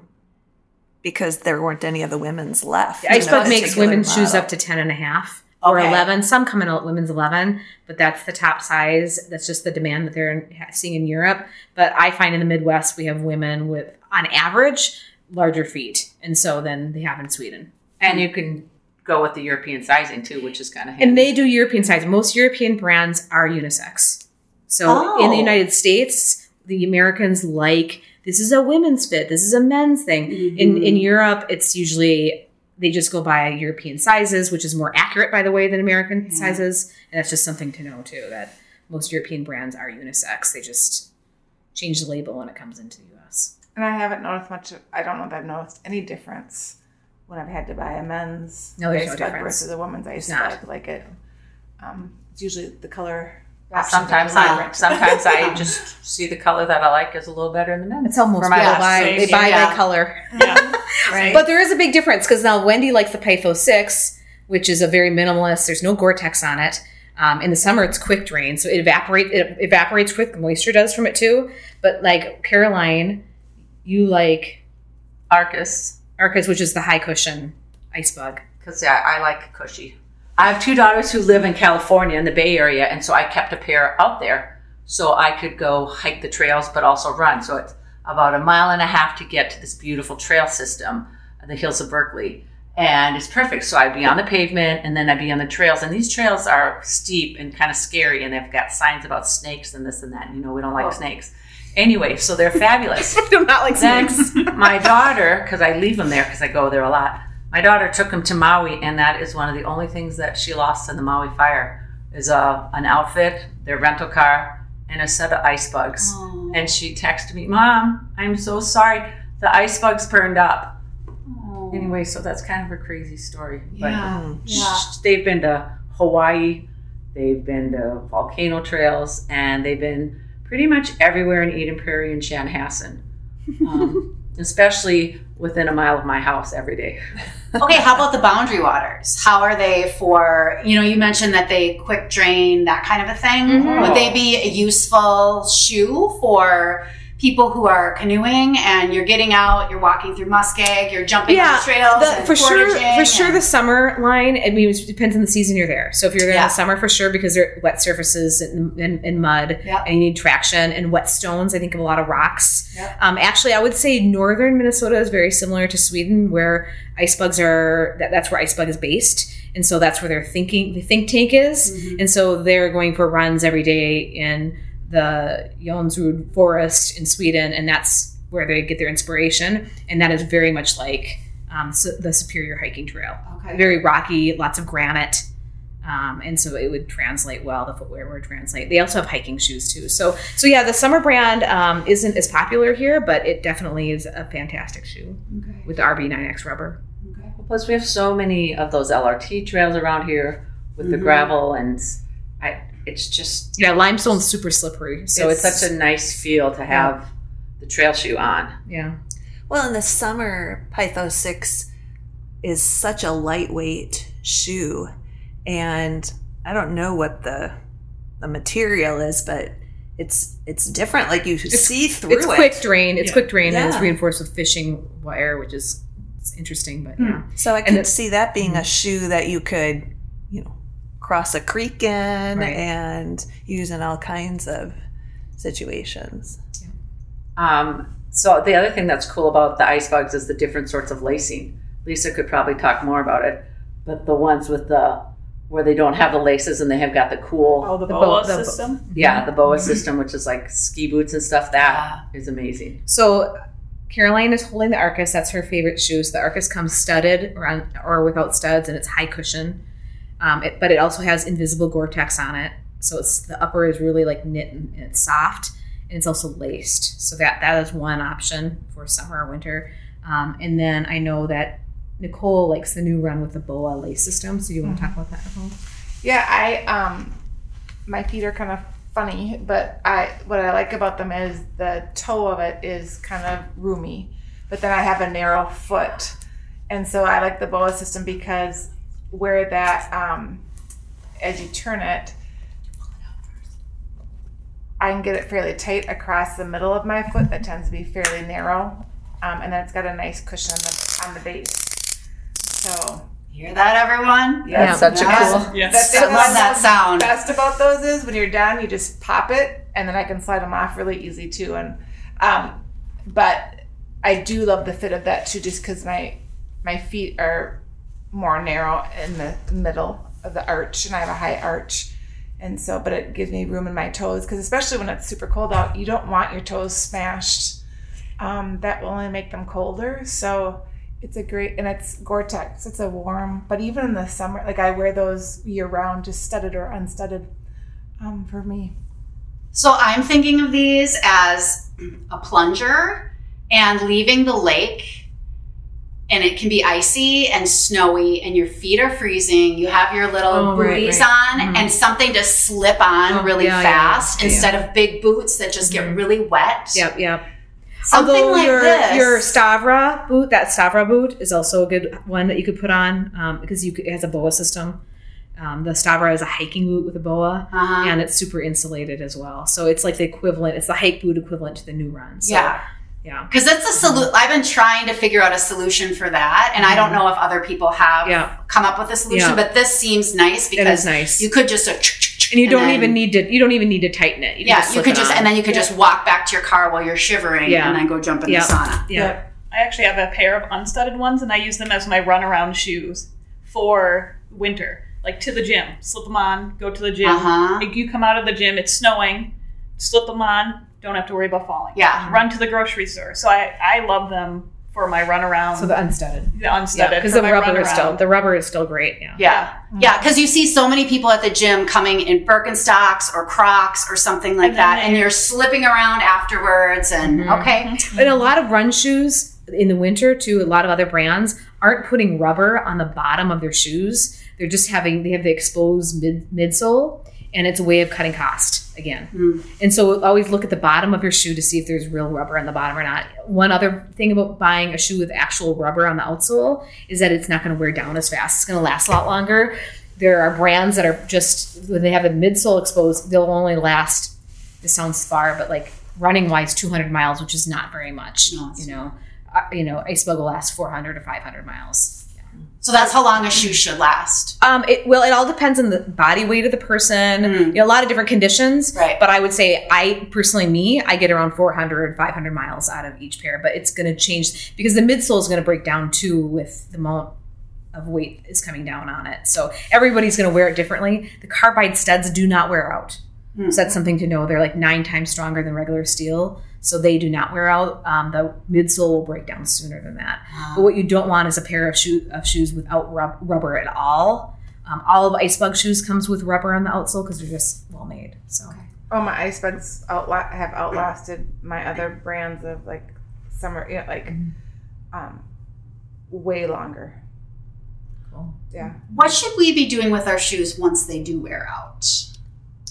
because there weren't any of the women's left. Ice in Bug makes particular women's shoes up to 10 and a half or Okay. 11. Some come in at women's 11, but that's the top size. That's just the demand that they're seeing in Europe. But I find in the Midwest, we have women with, on average, larger feet. And so then they have in Sweden. And you can go with the European sizing too, which is kind of handy. And they do European size. Most European brands are unisex. So in the Oh. United States, the Americans like this is a women's fit, this is a men's thing. In mm-hmm. in Europe, it's usually they just go by European sizes, which is more accurate, by the way, than American sizes. And that's just something to know too that most European brands are unisex. They just change the label when it comes into the U.S. And I haven't noticed much. Of, I don't know that I've noticed any difference when I've had to buy a men's No, there's ice no bug difference. versus a woman's ice not. bug. Like it, um, it's usually the color. sometimes I sometimes [laughs] I just see the color that I like is a little better than the men's. That's how most my people Yeah, buy. same They buy here. by color. [laughs] right. But there is a big difference because now Wendy likes the Pytho 6, which is a very minimalist. There's no Gore-Tex on it. Um, in the summer, it's quick drain, so it evaporates. It evaporates quick. The moisture does from it too. But like Caroline, you like Arcus, Arcus, which is the high cushion Icebug. because yeah, I like cushy. I have two daughters who live in California in the Bay Area, and so I kept a pair out there so I could go hike the trails, but also run. So it's about a mile and a half to get to this beautiful trail system, uh, the hills of Berkeley. And it's perfect. So I'd be on the pavement and then I'd be on the trails. And these trails are steep and kind of scary. And they've got signs about snakes and this and that. You know, we don't like oh. snakes. Anyway, so they're fabulous. [laughs] do not like Then [laughs] my daughter, because I leave them there because I go there a lot. My daughter took them to Maui, and that is one of the only things that she lost in the Maui fire is a an outfit, their rental car, and a set of Icebugs. And she texted me, "Mom, I'm so sorry. The Icebugs burned up." Anyway, so that's kind of a crazy story. But Yeah. sh- Yeah. they've been to Hawaii, they've been to volcano trails, and they've been pretty much everywhere in Eden Prairie and Chanhassen, um, [laughs] especially within a mile of my house every day. okay, how about the boundary waters? How are they for, you know, you mentioned that they quick drain, that kind of a thing. Mhm. Would they be a useful shoe for people who are canoeing and you're getting out, you're walking through muskeg, you're jumping on Yeah, the trails The- and for sure, for sure, the summer line. I mean, it depends on the season you're there. So if you're there in the summer, for sure, because they're wet surfaces and, and, and mud, Yep. and you need traction and wet stones. I think of a lot of rocks. Yep. Um, actually, I would say northern Minnesota is very similar to Sweden, where Icebugs are. That, that's where Icebug is based, and so that's where their thinking, the think tank is. Mhm. And so they're going for runs every day in the Jonsrud forest in Sweden, and that's where they get their inspiration. And that is very much like um, so the Superior Hiking Trail. Okay. Very rocky, lots of granite. Um, and so it would translate well. The footwear would translate. They also have hiking shoes too. So, so yeah, the summer brand um, isn't as popular here, but it definitely is a fantastic shoe Okay. with the RB9X rubber. Okay. Plus, we have so many of those LRT trails around here with the Mhm. gravel, and I, it's just Yeah, limestone's super slippery, so it's, it's, such a nice feel to have the trail shoe on. yeah. Well, in the summer, Pythos 6 is such a lightweight shoe. And I don't know what the the material is, but it's it's different. Like you see through It's it. quick drain. It's quick drain, and it's reinforced with fishing wire, which is it's interesting. But hmm. yeah, So I And could it- see that being a hmm. shoe that you could, you know, cross a creek in Right. and use in all kinds of situations. Um, so the other thing that's cool about the Icebugs is the different sorts of lacing. Lisa could probably talk more about it, but the ones with the where they don't have the laces and they have got the cool, Oh, the, The BOA bo- the system. yeah, the boa system, which is like ski boots and stuff. That is amazing. So Caroline is holding the Arcus. That's her favorite shoes. The Arcus comes studded or, on, or without studs, and it's high cushion. Um, it, but it also has invisible Gore-Tex on it, so it's the upper is really like knit and it's soft, and it's also laced. So that that is one option for summer or winter. Um, and then I know that Nicole likes the NewRun with the boa lace system. So do you want to talk about that, Nicole? Yeah, I um, my feet are kind of funny, but I what I like about them is the toe of it is kind of roomy, but then I have a narrow foot, And so I like the BOA system because where that, um, as you turn it, I can get it fairly tight across the middle of my foot. That tends to be fairly narrow, um, and then it's got a nice cushion on the, on the base. So Hear that, everyone? yeah, such a Yes. cool. That's I love that sound. best about those is when you're done, you just pop it, and then I can slide them off really easy too. And um, but I do love the fit of that too, just because my my feet are more narrow in the middle of the arch, and I have a high arch, and so but it gives me room in my toes because especially when it's super cold out, you don't want your toes smashed. Um, that will only make them colder. So it's a great and it's Gore-Tex. It's a warm, but even in the summer, like I wear those year round, just studded or unstudded. Um, for me, So I'm thinking of these as a plunger and leaving the lake. And it can be icy and snowy, and your feet are freezing. You have your little Oh, booties right. on, Mhm. and something to slip on Oh, really yeah, yeah, fast yeah. instead of big boots that just get Mhm. really wet. Yep, yep. Something Although like your this. your Stavre boot, that Stavre boot is also a good one that you could put on um, because you could, it has a boa system. Um, the Stavre is a hiking boot with a boa, Uh-huh. and it's super insulated as well. So it's like the equivalent. It's the hike boot equivalent to the NewRun. So, yeah. Yeah, Because that's a solution. I've been trying to figure out a solution for that, and I don't know if other people have Mm-hmm. Yeah. come up with a solution. Yeah. But this seems nice because is nice. you could just uh, and you don't then- even need to. You don't even need to tighten it. You yeah, just you could just on. and then you could just walk back to your car while you're shivering, Yeah. and then go jump in Yeah. the sauna. yeah. I actually have a pair of unstudded ones, and I use them as my runaround shoes for winter. Like to the gym, slip them on, go to the gym. Uh-huh. Like you come out of the gym, it's snowing, slip them on, don't have to worry about falling. Yeah. Run to the grocery store. So I, I love them for my runaround. So the unstudded. the unstudded. Because for the rubber is still the rubber is still great. Yeah. Yeah, yeah, because you see so many people at the gym coming in Birkenstocks or Crocs or something like And then that, and you're slipping around afterwards. And Mhm. okay, And a lot of run shoes in the winter, too, a lot of other brands aren't putting rubber on the bottom of their shoes. They're just having they have the exposed mid midsole, and it's a way of cutting cost again. Mm. And so always look at the bottom of your shoe to see if there's real rubber on the bottom or not. One other thing about buying a shoe with actual rubber on the outsole is that it's not going to wear down as fast. It's going to last a lot longer. There are brands that are just when they have the midsole exposed, they'll only last. This sounds far, but like running wise, 200 miles, which is not very much. No, you know, uh, you know, Icebug will last 400 to 500 miles. So that's how long a shoe should last. Um, it well, it all depends on the body weight of the person. Mm. You know, a lot of different conditions. Right. But I would say, I personally, me, I get around 400, 500 miles out of each pair. But it's going to change because the midsole is going to break down too with the amount of weight is coming down on it. So everybody's going to wear it differently. The carbide studs do not wear out. Hmm. So that's something to know. They're like nine times stronger than regular steel. So they do not wear out. Um, the midsole will break down sooner than that. But what you don't want is a pair of, shoe, of shoes without rub- rubber at all. Um, all of Icebug shoes comes with rubber on the outsole because they're just well made. So oh my Icebugs outla- have outlasted my other brands of like summer, you know, like um, way longer. cool. Yeah. What should we be doing with our shoes once they do wear out?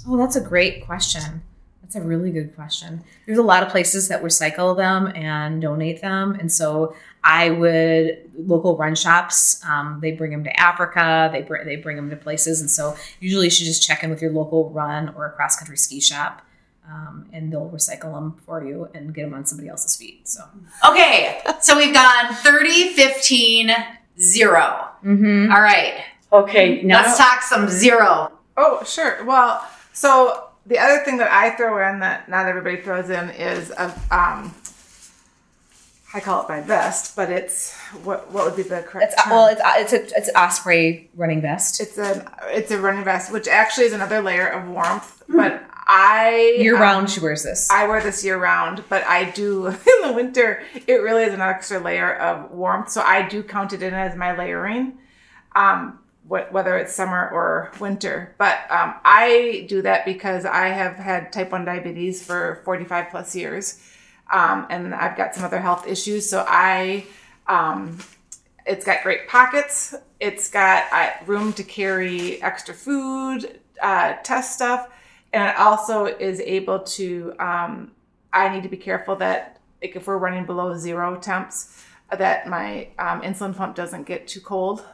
Oh, that's a great question. That's a really good question. There's a lot of places that recycle them and donate them, and so I would local run shops. Um, they bring them to Africa. They bring they bring them to places, and so usually you should just check in with your local run or a cross country ski shop, um, and they'll recycle them for you and get them on somebody else's feet. So, Okay, so we've gone 30, 15, 0. mm-hmm. All right, Okay, now let's talk some zero. Oh, sure. Well, so the other thing that I throw in that not everybody throws in is a um, I call it my vest, but it's what what would be the correct it's term? well, it's it's a it's an osprey running vest. it's a it's a running vest, which actually is another layer of warmth. But I Year um, round, she wears this. I wear this year round, but I do [laughs] in the winter. It really is an extra layer of warmth, so I do count it in as my layering, um, wh- whether it's summer or winter. But um, I do that because I have had type one diabetes for forty five plus years, um, and I've got some other health issues. So I, um, it's got great pockets. It's got uh, room to carry extra food, uh, test stuff, and it also is able to. Um, I need to be careful that like if we're running below zero temps, that my um, insulin pump doesn't get too cold.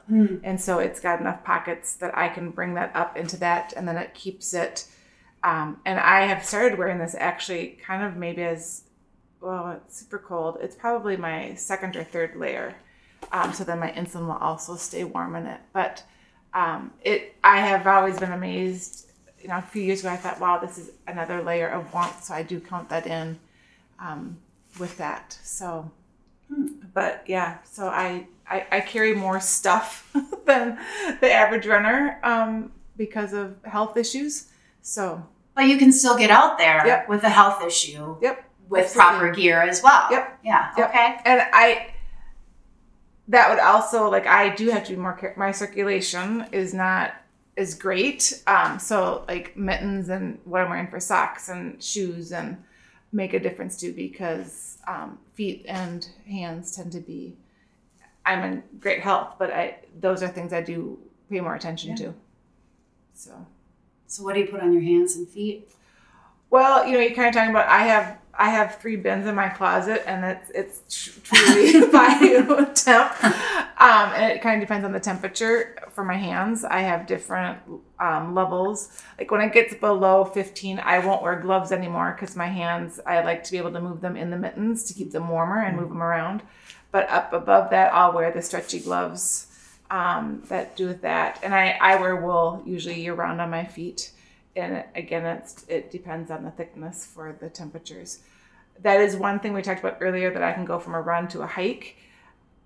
And so it's got enough pockets that I can bring that up into that and then it keeps it. Um, and I have started wearing this actually kind of maybe as well, it's super cold. It's probably my second or third layer. Um, so then my insulin will also stay warm in it. But um, it, I have always been amazed. You know, a few years ago, I thought, wow, this is another layer of warmth. So I do count that in um, with that. So, but yeah, so I, I, I carry more stuff [laughs] than the average runner um, because of health issues. So, But you can still get out there Yep. with a health issue yep. with absolutely. proper gear as well. Yep. Yeah. Yep. Okay. and I that would also like I do have to be more care- my circulation is not as great um so like mittens and what I'm wearing for socks and shoes and make a difference too because um feet and hands tend to be I'm in great health but I those are things I do pay more attention to so So what do you put on your hands and feet? Well, you know, you're kind of talking about. I have I have three bins in my closet, and it's it's truly [laughs] by [laughs] temp, um, and it kind of depends on the temperature for my hands. I have different um, levels. Like when it gets below 15, I won't wear gloves anymore because my hands. I like to be able to move them in the mittens to keep them warmer and move them around. But up above that, I'll wear the stretchy gloves um, that do with that. And I, I wear wool usually year round on my feet. And again, it's, it depends on the thickness for the temperatures. That is one thing we talked about earlier that I can go from a run to a hike.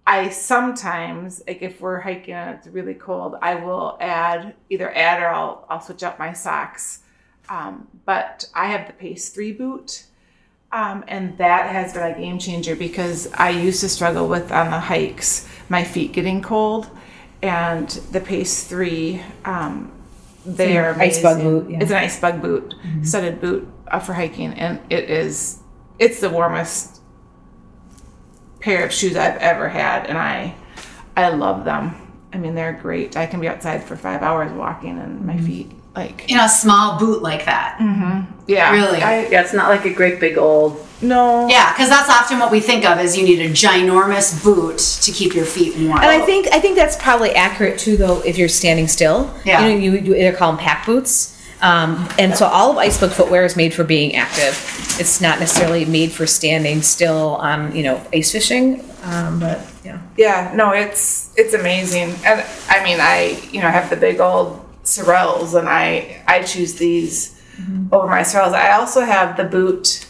I sometimes, like if we're hiking and it's really cold, I will add either add or I'll, I'll switch out my socks. Um, but I have the Pace 3 boot. Um, and that has been a game changer because I used to struggle with on the hikes my feet getting cold, and the Pace Three, um, they are Icebug boot, yeah. It's an Icebug boot, mm-hmm. studded boot uh, for hiking, and it is it's the warmest pair of shoes I've ever had, and I I love them. I mean, they're great. I can be outside for five hours walking, and my mm-hmm. feet like In a small boot like that. Mm-hmm. yeah, Really? I, Yeah, it's not like a great big old. No, Yeah, because that's often what we think of is you need a ginormous boot to keep your feet warm. And I think I think that's probably accurate too, though. If you're standing still, Yeah. you know, you, you either call them pack boots. Um, and so all of Icebug footwear is made for being active. It's not necessarily made for standing still on, you know, ice fishing. Um, but yeah, Yeah, no, it's it's amazing, and I mean, I you know I have the big old Sorels, and I I choose these over my Sorels. I also have the boot.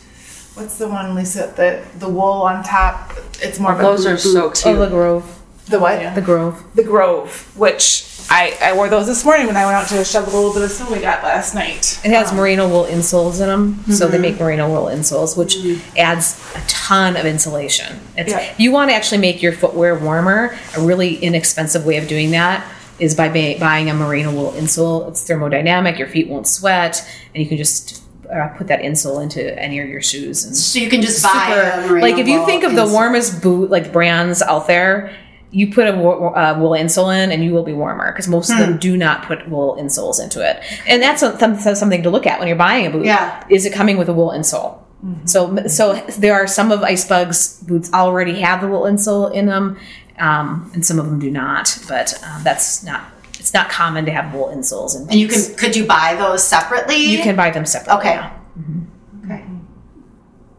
What's the one, Lisa? The the wool on top. It's more of a Those boot are so boot. oh, the cute. Grove, The what? the Grove. The Grove, which I I wore those this morning when I went out to shovel a little bit of snow we got last night. It has um, merino wool insoles in them, so they mm-hmm. make merino wool insoles, which mm-hmm. adds a ton of insulation. It's, Yeah. You want to actually make your footwear warmer. A really inexpensive way of doing that is by ba- buying a merino wool insole. It's thermodynamic; your feet won't sweat, and you can just uh, put that insole into any of your shoes. And so you can just buy a super, like if you think of the warmest boot like brands out there. You put a uh, wool insole in, and you will be warmer because most of Hmm. them do not put wool insoles into it, and that's a, some- something to look at when you're buying a boot. Yeah. is it coming with a wool insole? So, so there are some of Icebug's boots already have the wool insole in them, um, and some of them do not. But um, that's not it's not common to have wool insoles. In and you can could you buy those separately? you can buy them separately. Okay. yeah. Mm-hmm. Okay.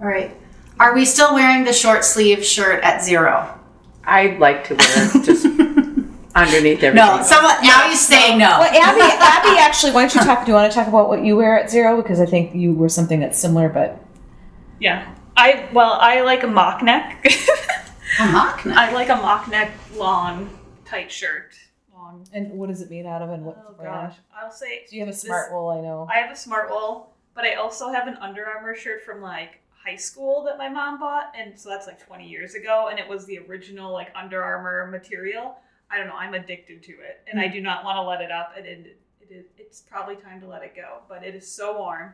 All right. Are we still wearing the short sleeve shirt at zero? I'd like to wear just [laughs] underneath everything. No. Someone now you say no. Well, Abby, [laughs] Abby, actually, why don't you talk? Do you want to talk about what you wear at zero? Because I think you were something that's similar, but Yeah. I well, I like a mock neck. [laughs] A mock neck. I like a mock neck long tight shirt. Long. and what is it made out of, and what Oh gosh. I'll say Do you have a this- Smartwool? I know. I have a Smartwool, but I also have an Under Armour shirt from like high school that my mom bought, and so that's like 20 years ago, and it was the original like Under Armour material. I don't know. I'm addicted to it, and I do not want to let it up. And it, it is. It's probably time to let it go, but it is so warm.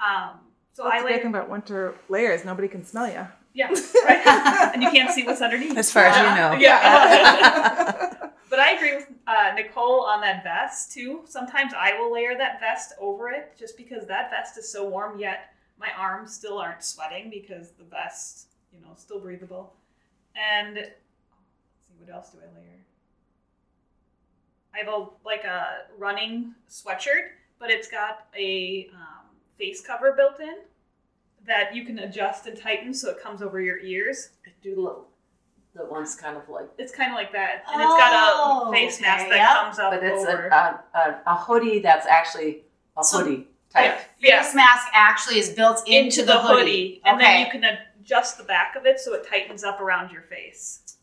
Um. So That's I the like. thing about winter layers. Nobody can smell you. Yeah. [laughs] Right. [laughs] and you can't see what's underneath. As far as you know. Yeah. [laughs] But I agree with uh, Nicole on that vest too. Sometimes I will layer that vest over it just because that vest is so warm, yet my arms still aren't sweating because the vest, you know, still breathable. and let's see what else do I layer. I have a like a running sweatshirt, but it's got a um, face cover built in that you can adjust and tighten so it comes over your ears. I do look. The one's kind of like, It's kind of like that, and it's got Oh, a face mask okay, that yep. comes up but it's over. a, a, a, a hoodie that's actually a So- hoodie type. yeah, Face mask actually is built into, the, hoodie. and okay. then you can adjust the back of it so it tightens up around your face.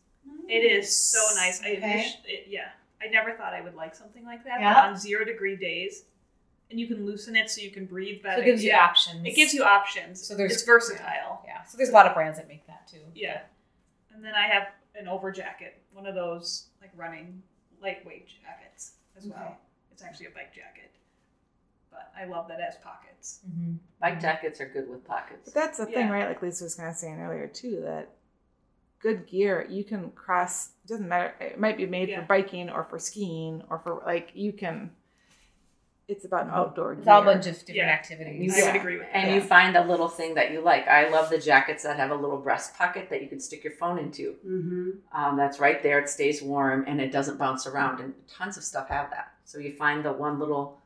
It is so nice. I Okay. wish, it, yeah, I never thought I would like something like that. Yeah. But on zero degree days, and you can loosen it so you can breathe better. So it gives you yeah. options. It gives you options. So there's- it's versatile. Yeah. So there's a lot of brands that make that too. Yeah. And then I have an over jacket, one of those like running lightweight jackets as well. Okay. It's actually a bike jacket, but I love that it has pockets. Mm-hmm. Bike jackets are good with pockets. But that's the thing, right? Like Lisa was kind of saying earlier too, that good gear you can cross. It doesn't matter. It might be made Yeah. for biking or for skiing or for like you can. It's about an outdoor It's gear. all a bunch of different Yeah. activities. I Yeah. would agree with that. And you find the little thing that you like. I love the jackets that have a little breast pocket that you can stick your phone into. Mm-hmm. Um, that's right there. It stays warm and it doesn't bounce around. And tons of stuff have that. So you find the one little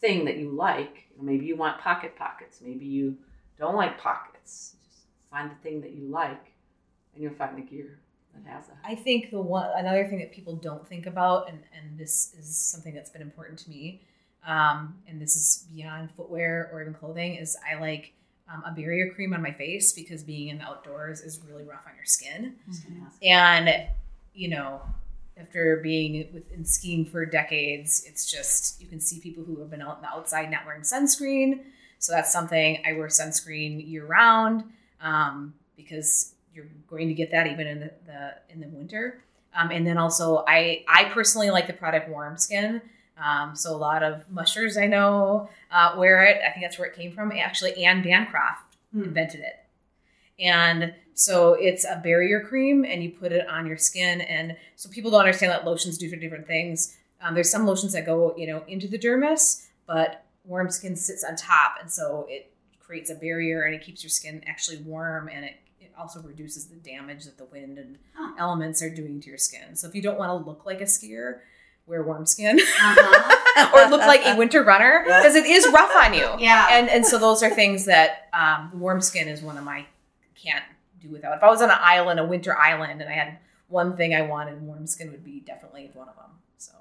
thing that you like. Maybe you want pocket pockets. Maybe you don't like pockets. Just find the thing that you like, and you'll find the gear that has that. I think the one another thing that people don't think about, and and this is something that's been important to me, um, and this is beyond footwear or even clothing, is I like um, a barrier cream on my face because being in the outdoors is really rough on your skin, and you know. After being within skiing for decades, it's just you can see people who have been out in the outside not wearing sunscreen. So that's something I wear sunscreen year round um, because you're going to get that even in the, the in the winter. Um, and then also, I I personally like the product Warm Skin. Um, so a lot of mushers I know uh, wear it. I think that's where it came from. Actually, Ann Bancroft Hmm. invented it, and so it's a barrier cream, and you put it on your skin. And so people don't understand that lotions do different things. Um, there's some lotions that go you know into the dermis, but Warm Skin sits on top, and so it creates a barrier and it keeps your skin actually warm and it, it also reduces the damage that the wind and Huh. elements are doing to your skin. So if you don't want to look like a skier, wear warm skin Uh-huh. [laughs] or look like a winter runner because it is rough on you. Yeah. And and so those are things that um, warm skin is one of my can't do without. If I was on an island, a winter island, and I had one thing I wanted, warm skin would be definitely one of them. So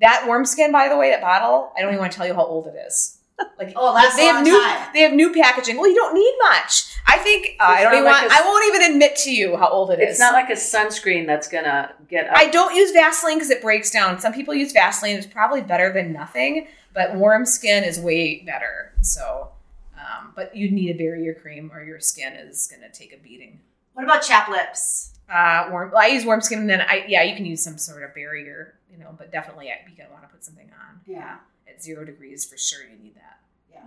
that warm skin, by the way, that bottle, I don't even want to tell you how old it is. [laughs] Like Oh, that's they have long new time. they have new packaging. Well, you don't need much. I think uh, I don't even like want, a- I won't even admit to you how old it is. It's not like a sunscreen that's gonna get up. I don't use Vaseline because it breaks down. Some people use Vaseline. It's probably better than nothing, but warm skin is way better. So, um, but you need a barrier cream or your skin is going to take a beating. What about chap lips? Uh, warm. I use warm skin, and then I yeah, you can use some sort of barrier, you know, but definitely I, you want to put something on. Yeah. At zero degrees for sure, you need that. Yeah.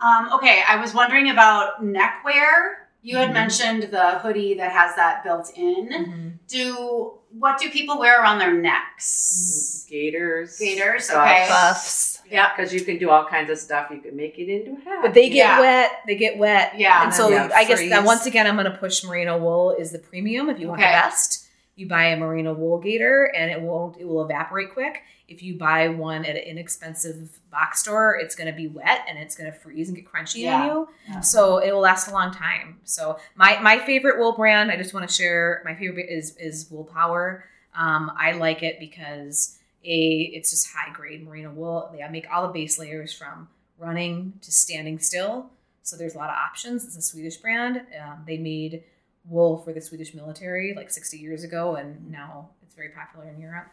Um, okay, I was wondering about neckwear. You had Mhm. mentioned the hoodie that has that built in. Mm-hmm. Do what do people wear around their necks? Gaiters. Gaiters, okay. Buffs. Yeah. Because you can do all kinds of stuff. You can make it into a hat. But they get Yeah. wet. They get wet. Yeah. And so Yeah, I guess freeze. that once again, I'm going to push merino wool is the premium. If you want the best, you buy a merino wool gaiter and it won't, it will evaporate quick. If you buy one at an inexpensive box store, it's going to be wet and it's going to freeze and get crunchy Yeah. on you. Yeah. So it will last a long time. So my, my favorite wool brand, I just want to share, my favorite is, is Woolpower. Um, I like it because a it's just high grade merino wool. They make all the base layers from running to standing still. So there's a lot of options. It's a Swedish brand. Um, they made wool for the Swedish military like 60 years ago, and now it's very popular in Europe.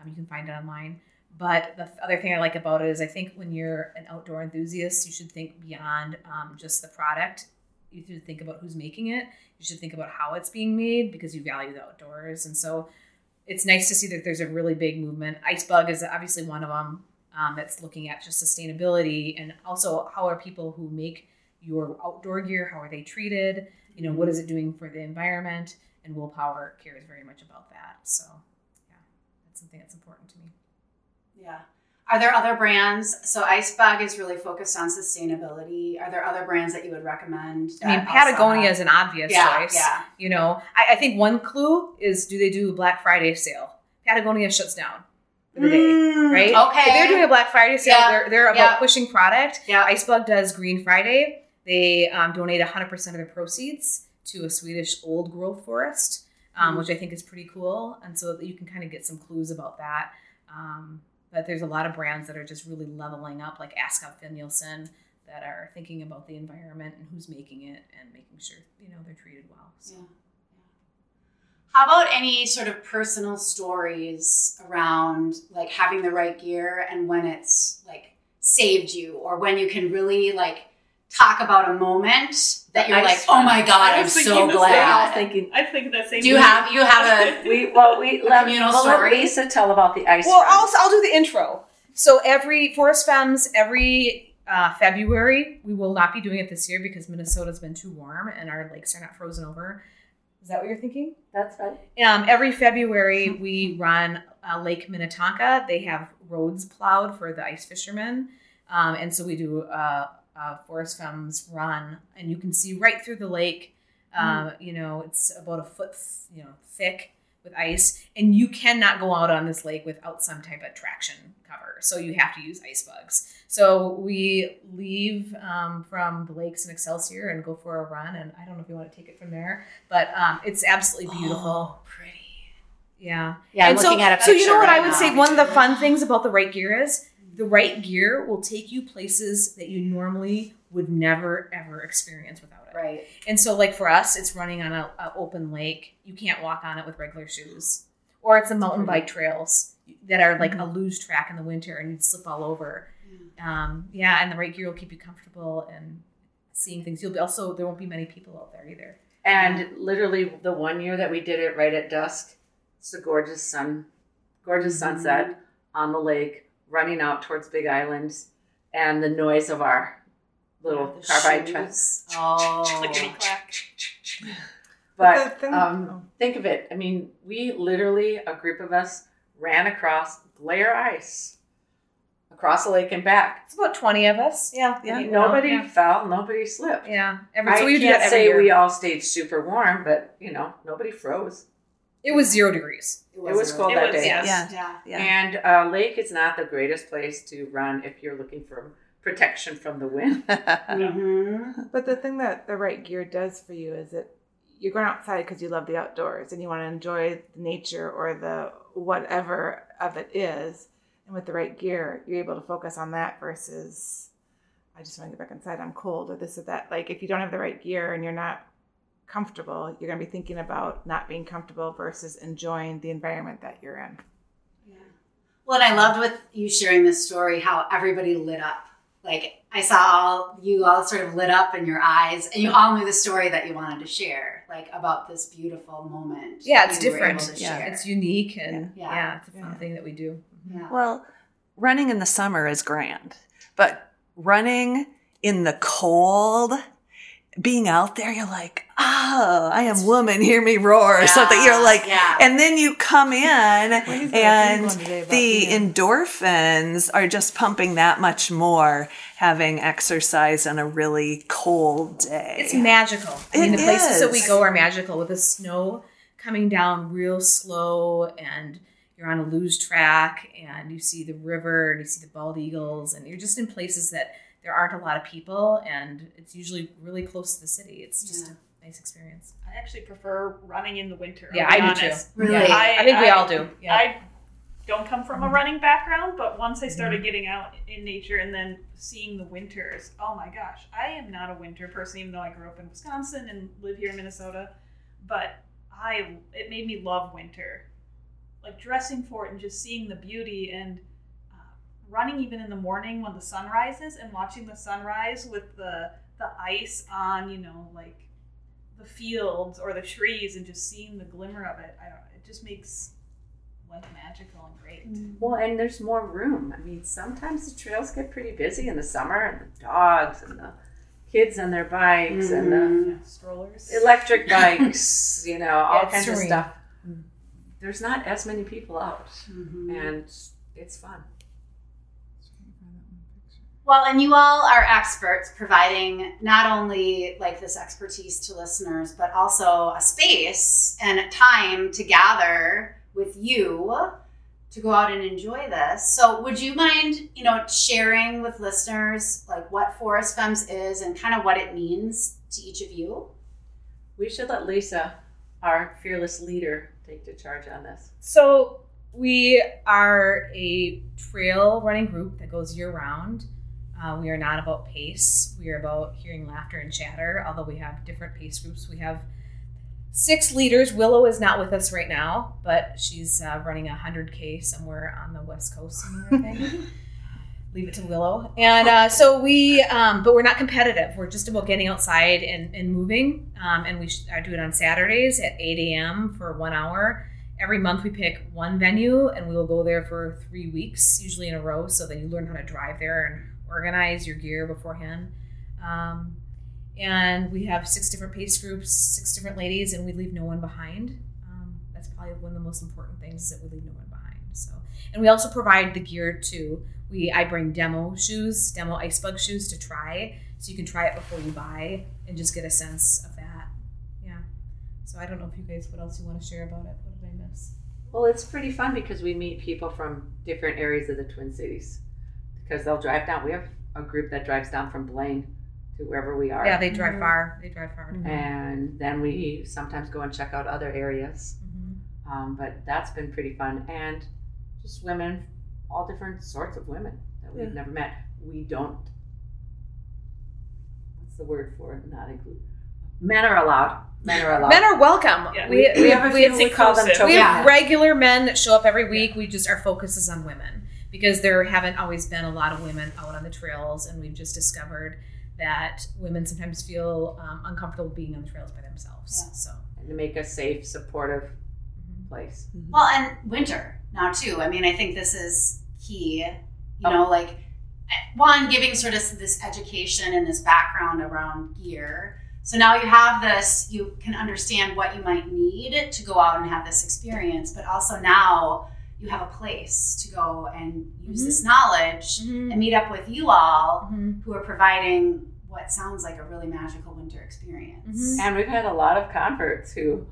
Um, you can find it online. But the other thing I like about it is I think when you're an outdoor enthusiast, you should think beyond um, just the product. You should think about who's making it. You should think about how it's being made because you value the outdoors. And so it's nice to see that there's a really big movement. Icebug is obviously one of them um, that's looking at just sustainability and also how are people who make your outdoor gear, how are they treated? You know, what is it doing for the environment? And Woolpower cares very much about that. So, yeah, that's something that's important to me. Yeah. Are there other brands? So Icebug is really focused on sustainability. Are there other brands that you would recommend? I mean, that also Patagonia is an obvious yeah, choice. yeah. You know, I, I think one clue is do they do a Black Friday sale? Patagonia shuts down for the day, Mm, right? Okay. If they're doing a Black Friday sale, Yeah, they're, they're about yeah. pushing product. Yeah. Icebug does Green Friday. They um, donate 100% of their proceeds to a Swedish old growth forest, um, Mm. which I think is pretty cool. And so you can kind of get some clues about that. Um, but there's a lot of brands that are just really leveling up, like Askov Finlayson, that are thinking about the environment and who's making it and making sure you know they're treated well. So. Yeah. How about any sort of personal stories around like having the right gear and when it's like saved you or when you can really like talk about a moment that you're I like, oh my god, I I'm so thinking the same. I was glad. thinking I think that same. Do you have you have a [laughs] we well we let, communal we'll let story? Lisa tell about the ice. Well. I'll, I'll do the intro. So every Forest Femmes, every uh, February, we will not be doing it this year because Minnesota's been too warm and our lakes are not frozen over. Is that what you're thinking? That's right. Um, every February, we run uh, Lake Minnetonka. They have roads plowed for the ice fishermen. Um, and so we do a, a Forest Femmes run, and you can see right through the lake. Uh, You know, it's about a foot, you know, thick with ice, and you cannot go out on this lake without some type of traction cover. So you have to use ice bugs. So we leave um, from the lakes in Excelsior and go for a run. And I don't know if you want to take it from there, but um, it's absolutely beautiful. Oh, pretty. Yeah. Yeah, I'm And so, looking at a so you know what right I would now. say? One of the fun things about the right gear is the right gear will take you places that you normally would never ever experience without it. Right. And so, like for us, it's running on a, a open lake. You can't walk on it with regular shoes, or it's the mountain bike trails that are like a mm-hmm. loose track in the winter, and you'd slip all over. Mm. Um, yeah, and the right gear will keep you comfortable and seeing things. You'll be also there won't be many people out there either. And literally, the one year that we did it right at dusk, it's a gorgeous sun, gorgeous mm-hmm. sunset on the lake, running out towards Big Island, and the noise of our little The carbide shoes. trucks. [laughs] Oh. [laughs] But um, oh. think of it. I mean, we literally, a group of us, ran across glare ice across the lake and back. It's about twenty of us. Yeah, Yeah, you know, nobody Yeah. fell, nobody slipped. yeah. Every, I so we can't every say year. we all stayed super warm, but you know, nobody froze. It was zero degrees. It was cold It that was, day. yes. Yeah. Yeah. Yeah. And uh, lake is not the greatest place to run if you're looking for protection from the wind. [laughs] Mm-hmm. But the thing that the right gear does for you is that you're going outside because you love the outdoors and you want to enjoy the nature or the whatever of it is. And with the right gear, you're able to focus on that versus I just want to get back inside. I'm cold or this or that. Like if you don't have the right gear and you're not comfortable, you're going to be thinking about not being comfortable versus enjoying the environment that you're in. Yeah. Well, and I loved with you sharing this story how everybody lit up. Like I saw all you all sort of lit up in your eyes, and you all knew the story that you wanted to share, like about this beautiful moment. Yeah, it's you were able different. Yeah. share. It's unique and Yeah. yeah, it's a fun Yeah. thing that we do. Mm-hmm. yeah. Well, running in the summer is grand, but running in the cold, being out there, you're like, oh, I am woman, hear me roar, or something. You're like, yeah. and then you come in is and thing today about the endorphins are just pumping that much more having exercise on a really cold day. It's magical. I mean, It the places that we go are magical with the snow coming down real slow and you're on a loose track and you see the river and you see the bald eagles and you're just in places that there aren't a lot of people and it's usually really close to the city. It's just Yeah. a nice experience. I actually prefer running in the winter. Yeah, be I do too. Really? Yeah, I, think we I- all do. Yeah. I don't come from a running background, but once I started Mm-hmm. getting out in nature and then seeing the winters, oh my gosh, I am not a winter person, even though I grew up in Wisconsin and live here in Minnesota. But I, it made me love winter, like dressing for it and just seeing the beauty and running even in the morning when the sun rises and watching the sunrise with the the ice on, you know, like the fields or the trees and just seeing the glimmer of it. I don't. It just makes life magical and great. Mm. Well, and there's more room. I mean, sometimes the trails get pretty busy in the summer, and the dogs and the kids on their bikes and the mm-hmm. Yeah, strollers. electric [laughs] bikes, you know, all it's kinds of serene. stuff. Mm. There's not as many people out, Mhm. and it's fun. Well, and you all are experts providing not only like this expertise to listeners, but also a space and a time to gather with you to go out and enjoy this. So, would you mind, you know, sharing with listeners like what Forest Femmes is and kind of what it means to each of you? We should let Lisa, our fearless leader, take the charge on this. So we are a trail running group that goes year round. Uh, we are not about pace. We are about hearing laughter and chatter. Although we have different pace groups, we have six leaders. Willow is not with us right now, but she's uh, running a hundred k somewhere on the west coast somewhere. [laughs] Leave it to Willow. And uh, so we, um, but we're not competitive. We're just about getting outside and, and moving. Um, and we sh- I do it on Saturdays at 8 a.m. for one hour. Every month we pick one venue and we will go there for three weeks, usually in a row. So then you learn how to drive there and organize your gear beforehand. Um, and we have six different pace groups, six different ladies, and we leave no one behind. Um, that's probably one of the most important things is that we leave no one behind. So, and we also provide the gear too. We I bring demo shoes, demo Icebug shoes to try, so you can try it before you buy and just get a sense of that. Yeah. So I don't know if you guys what else you want to share about it. What did I miss? Well, it's pretty fun because we meet people from different areas of the Twin Cities. Because they'll drive down. We have a group that drives down from Blaine to wherever we are. Yeah, they drive far. They drive far. and then we sometimes go and check out other areas. Mhm. Um, but that's been pretty fun. And just women, all different sorts of women that we've Yeah. never met. We don't, what's the word for it? Not include. Men are allowed. Men are allowed. Men are welcome. Yeah. We, we, we have, have a we have we call them inclusive. we token- have regular men that show up every week. We just our focus is on women because there haven't always been a lot of women out on the trails, and we've just discovered that women sometimes feel um, uncomfortable being on the trails by themselves. Yeah. So and to make a safe, supportive mhm. place. Well, and winter now too. I mean, I think this is key. You Oh. know, like one giving sort of this education and this background around gear. So now you have this, you can understand what you might need to go out and have this experience, but also now you have a place to go and use this knowledge Mhm. and meet up with you all Mhm. who are providing what sounds like a really magical winter experience. Mhm. And we've had a lot of converts who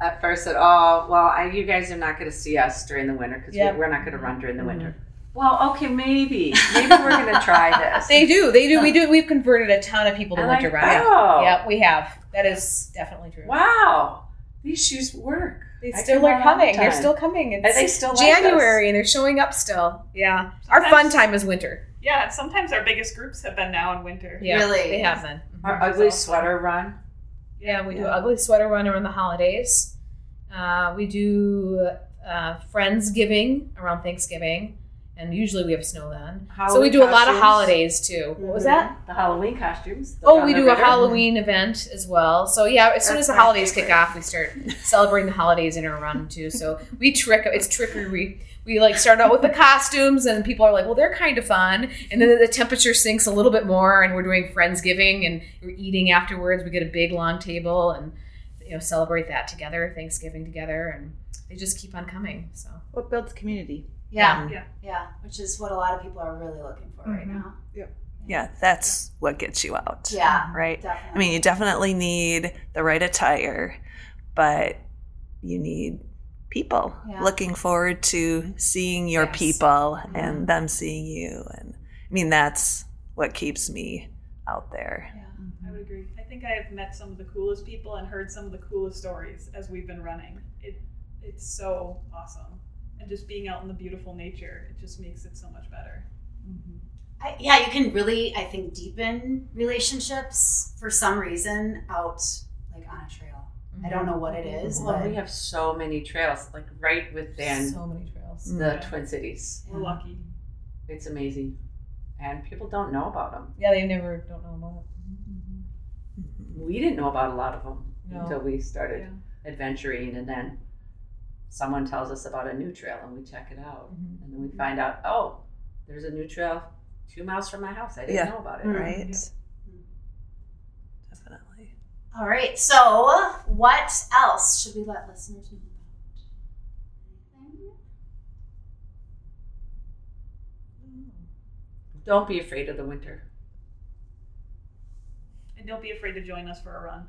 at first said, "Oh, well, I, you guys are not going to see us during the winter because Yep. we, we're not going to run during the winter." Well, okay, maybe, maybe we're going to try this. [laughs] They do. They do. We do. We've converted a ton of people to And winter like, run. oh, Yeah, we have. That is definitely true. wow, these shoes work. They I still are run all the coming. They're still coming. It's And they still like January, and they're showing up still. Yeah, our fun time is winter. Yeah, sometimes our biggest groups have been now in winter. Yeah, Really? they have been. Our Mhm. ugly awesome. sweater run. Yeah, we do ugly sweater run around the holidays. Uh, we do uh, Friendsgiving around Thanksgiving, and usually we have snow then. so we do a lot of holidays too. What was mhm. that? The Halloween costumes. the- Oh, we the do a river. Halloween event as well. So yeah, as soon as the my holidays kick off, we start celebrating the holidays in our run too. So we trick it's trickery. We like start out with the costumes, and people are like, "Well, they're kind of fun." And then the temperature sinks a little bit more, and we're doing friendsgiving, and we're eating afterwards. We get a big long table, and you know celebrate that together, Thanksgiving together, and they just keep on coming. So What builds community? Yeah. Yeah. Yeah. Which is what a lot of people are really looking for right Mhm. now. Yeah, Yeah, that's what gets you out. Yeah. Right? Definitely. I mean, you definitely need the right attire, but you need people Yeah. looking forward to seeing your Yes. people Mm-hmm. and them seeing you. And I mean, that's what keeps me out there. Yeah. I would agree. I think I have met some of the coolest people and heard some of the coolest stories as we've been running. It it's so awesome. And just being out in the beautiful nature, it just makes it so much better. Mm-hmm. I, yeah, you can really, I think, deepen relationships for some reason out like on a trail. I don't know what it mm-hmm. is, Well, but we have so many trails, like right within so many trails. the Twin Cities. We're lucky. It's amazing, and people don't know about them. Yeah, they never don't know about them. We didn't know about a lot of them No. until we started Yeah. adventuring, and then someone tells us about a new trail, and we check it out, Mhm. and then we find out, oh, there's a new trail two miles from my house. I didn't Yeah. know about it. Right? Yeah. Definitely. all right. So, what else should we let listeners know about? Don't be afraid of the winter. And don't be afraid to join us for a run.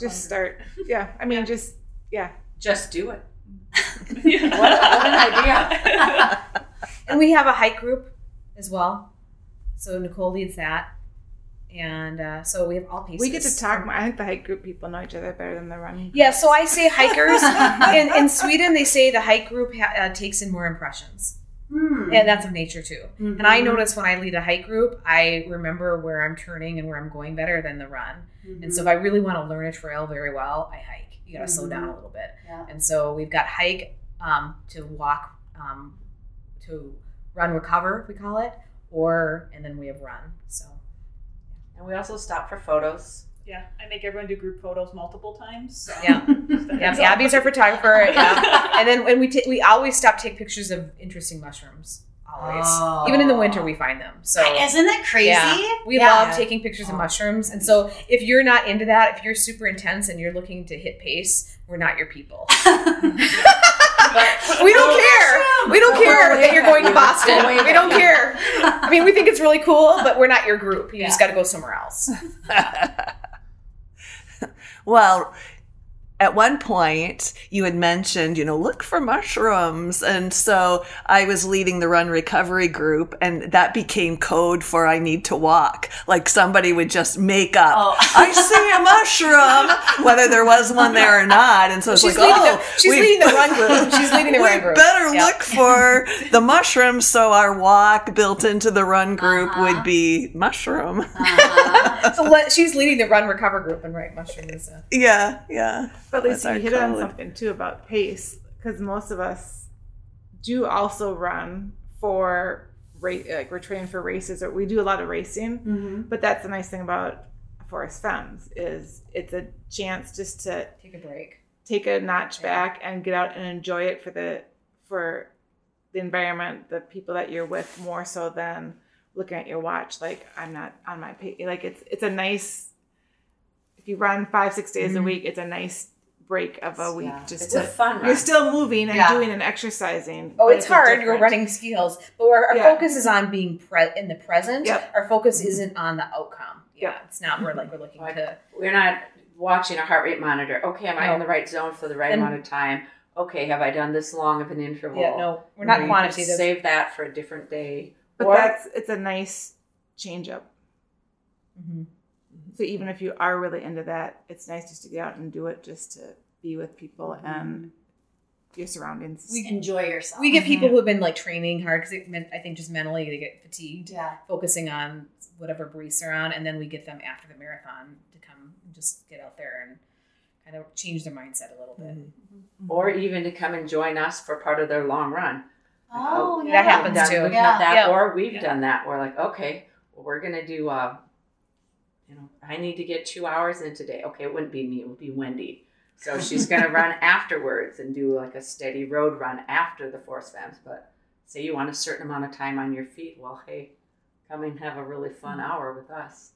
Just start. Yeah. I mean, [laughs] just yeah. Just do it. [laughs] Yeah. What, what an idea. [laughs] And we have a hike group as well. So Nicole leads that. And uh, so we have all pieces. We get to talk. more. I think the hike group people know each other better than the running. Yeah, so I say hikers. [laughs] in, in Sweden, they say the hike group ha- uh, takes in more impressions. Hmm. And that's of nature too. And I Mhm. notice when I lead a hike group, I remember where I'm turning and where I'm going better than the run. And so if I really want to learn a trail very well, I hike. You got to slow down a little bit. Yeah. And so we've got hike um, to walk, um, to run, recover, we call it, or and then we have run. So And we also stop for photos. Yeah, I make everyone do group photos multiple times. So yeah, [laughs] yeah. heads. Abby's our photographer. Yeah, [laughs] and then when we ta- we always stop take pictures of interesting mushrooms. Always, Oh. even in the winter, we find them. So Isn't that crazy? Yeah. We Yeah. love taking pictures of oh. mushrooms. And so if you're not into that, if you're super intense and you're looking to hit pace, we're not your people. [laughs] we don't care. We don't care that you're going to Boston. We don't care. I mean, we think it's really cool, but we're not your group. You just got to go somewhere else. [laughs] well, at one point you had mentioned, you know, look for mushrooms. And so I was leading the run recovery group and that became code for I need to walk. Like somebody would just make up, Oh. [laughs] I see a mushroom, whether there was one there or not. And so it's She's, like, leading, oh, the, she's we- leading the run [laughs] group. She's leading the run group. We better Yeah. look for the mushrooms so our walk built into the run group Uh-huh. would be mushroom. Uh-huh. So let, she's leading the run recover group and right mushroom is a [laughs] yeah, yeah. But at least you our hit on something too about pace, because most of us do also run for rate, Like we're training for races, or we do a lot of racing. Mm-hmm. But that's the nice thing about Forest Femmes is it's a chance just to take a break. take a notch back and get out and enjoy it for the for the environment, the people that you're with, more so than looking at your watch. Like I'm not on my pace. Like it's it's a nice. If you run five six days a week, it's a nice break of a week. Yeah. Just It's to, a fun You're run. still moving and Yeah. doing and exercising. Oh, but it's a hard. You're running ski hills, but our, our Yeah. focus is on being pre- in the present. Yep. Our focus isn't on the outcome. Yeah, Yep. it's not. We're like we're looking Like, to. We're not watching a heart rate monitor. Okay, am I in the right zone for the right And- amount of time? Okay, have I done this long of an interval? Yeah, no, we're not Maybe quantitative. Save that for a different day. But Or- that's it's a nice change up. Mhm. So even if you are really into that, it's nice just to get out and do it, just to be with people mm-hmm. and your surroundings. We- Enjoy yourself. We get people mm-hmm. who have been like training hard because I think just mentally they get fatigued, yeah. focusing on whatever briefs they're on, and then we get them after the marathon to come and just get out there and kind of change their mindset a little bit. Mm-hmm. or even to come and join us for part of their long run. Oh, That yeah. happens Done- too. We've Yeah. had that, Yeah. or we've Yeah. done that. We're like, okay, well, we're gonna do. Uh, you know, I need to get two hours in today. Okay, it wouldn't be me; it would be Wendy. So she's gonna run [laughs] afterwards and do like a steady road run after the Forest Femmes. But say you want a certain amount of time on your feet, well, hey, come and have a really fun mm-hmm. hour with us,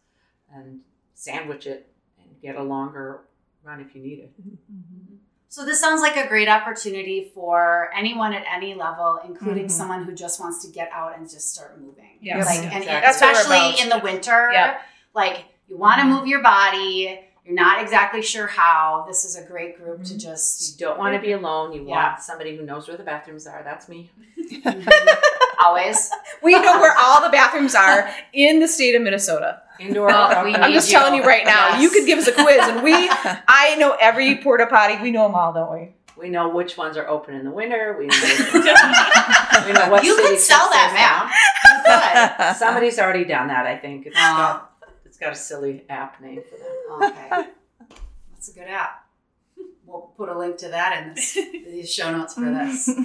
and sandwich it and get a longer run if you need it. Mm-hmm. Mm-hmm. So this sounds like a great opportunity for anyone at any level, including Mhm. someone who just wants to get out and just start moving. Yes. Like, Yes. and Exactly. That's what we're especially in the winter, Yep. like you want to move your body. You're not exactly sure how. This is a great group to mm-hmm. just. You don't want to be alone. You Yeah. want somebody who knows where the bathrooms are. That's me. [laughs] always. We know where all the bathrooms are [laughs] in the state of Minnesota. Indoor. Oh, we I'm just you. telling you right now. Yes. You could give us a quiz, and we, [laughs] I know every porta potty. We know them all, don't we? We know which ones are open in the winter. We know, we know what You city could sell that us map. Somebody's already done that. I think it's got, it's got a silly app name for them. [laughs] Okay. That's a good app. We'll put a link to that in this, [laughs] these show notes for this. [laughs]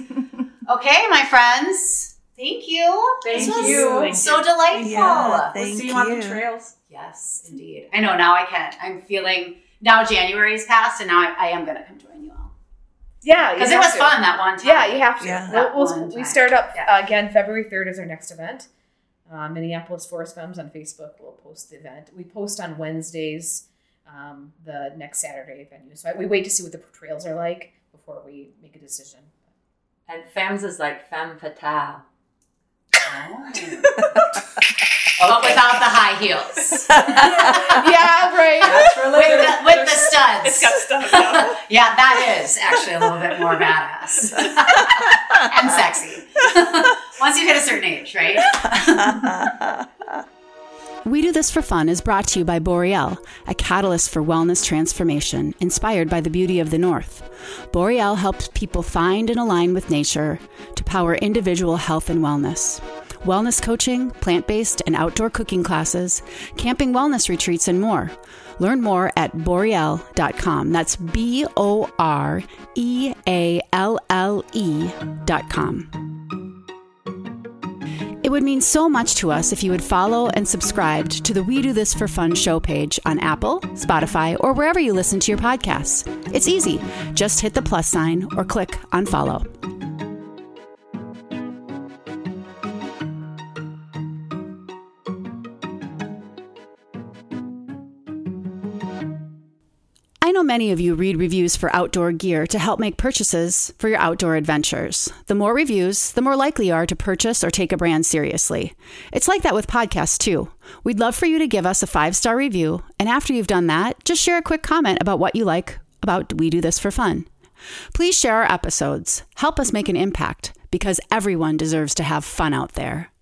Okay, my friends. Thank you. Thank this was you. Thank so delightful. Yeah, We'll see you on the trails. Yes, indeed. I know now I can't. I'm feeling now January's passed and now I, I am going to come join you all. Yeah, Because it was fun that one time. Yeah, you have to. Yeah. We'll, we'll- we start up Yeah. uh, again February 3rd is our next event. Uh, Minneapolis Forest Femmes on Facebook will post the event. We post on Wednesdays, um, the next Saturday venue. So I, we wait to see what the portrayals are like before we make a decision. And femmes is like femme fatale. [laughs] [laughs] but without the high heels. [laughs] yeah, right. That's for with the, with the studs. It's got stuff now. yeah, that is actually a little bit more badass [laughs] and sexy. [laughs] Once you hit a certain age, right? We Do This for Fun is brought to you by Boreal, a catalyst for wellness transformation inspired by the beauty of the North. Boreal helps people find and align with nature to power individual health and wellness. Wellness coaching, plant based and outdoor cooking classes, camping wellness retreats, and more. Learn more at borealle.com. That's B O R E A L L E.com. It would mean so much to us if you would follow and subscribe to the We Do This for Fun show page on Apple, Spotify, or wherever you listen to your podcasts. It's easy. Just hit the plus sign or click on follow. Know many of you read reviews for outdoor gear to help make purchases for your outdoor adventures. The more reviews, the more likely you are to purchase or take a brand seriously. It's like that with podcasts too. We'd love for you to give us a five star review, and after you've done that, just share a quick comment about what you like about We Do This for Fun. Please share our episodes. Help us make an impact because everyone deserves to have fun out there.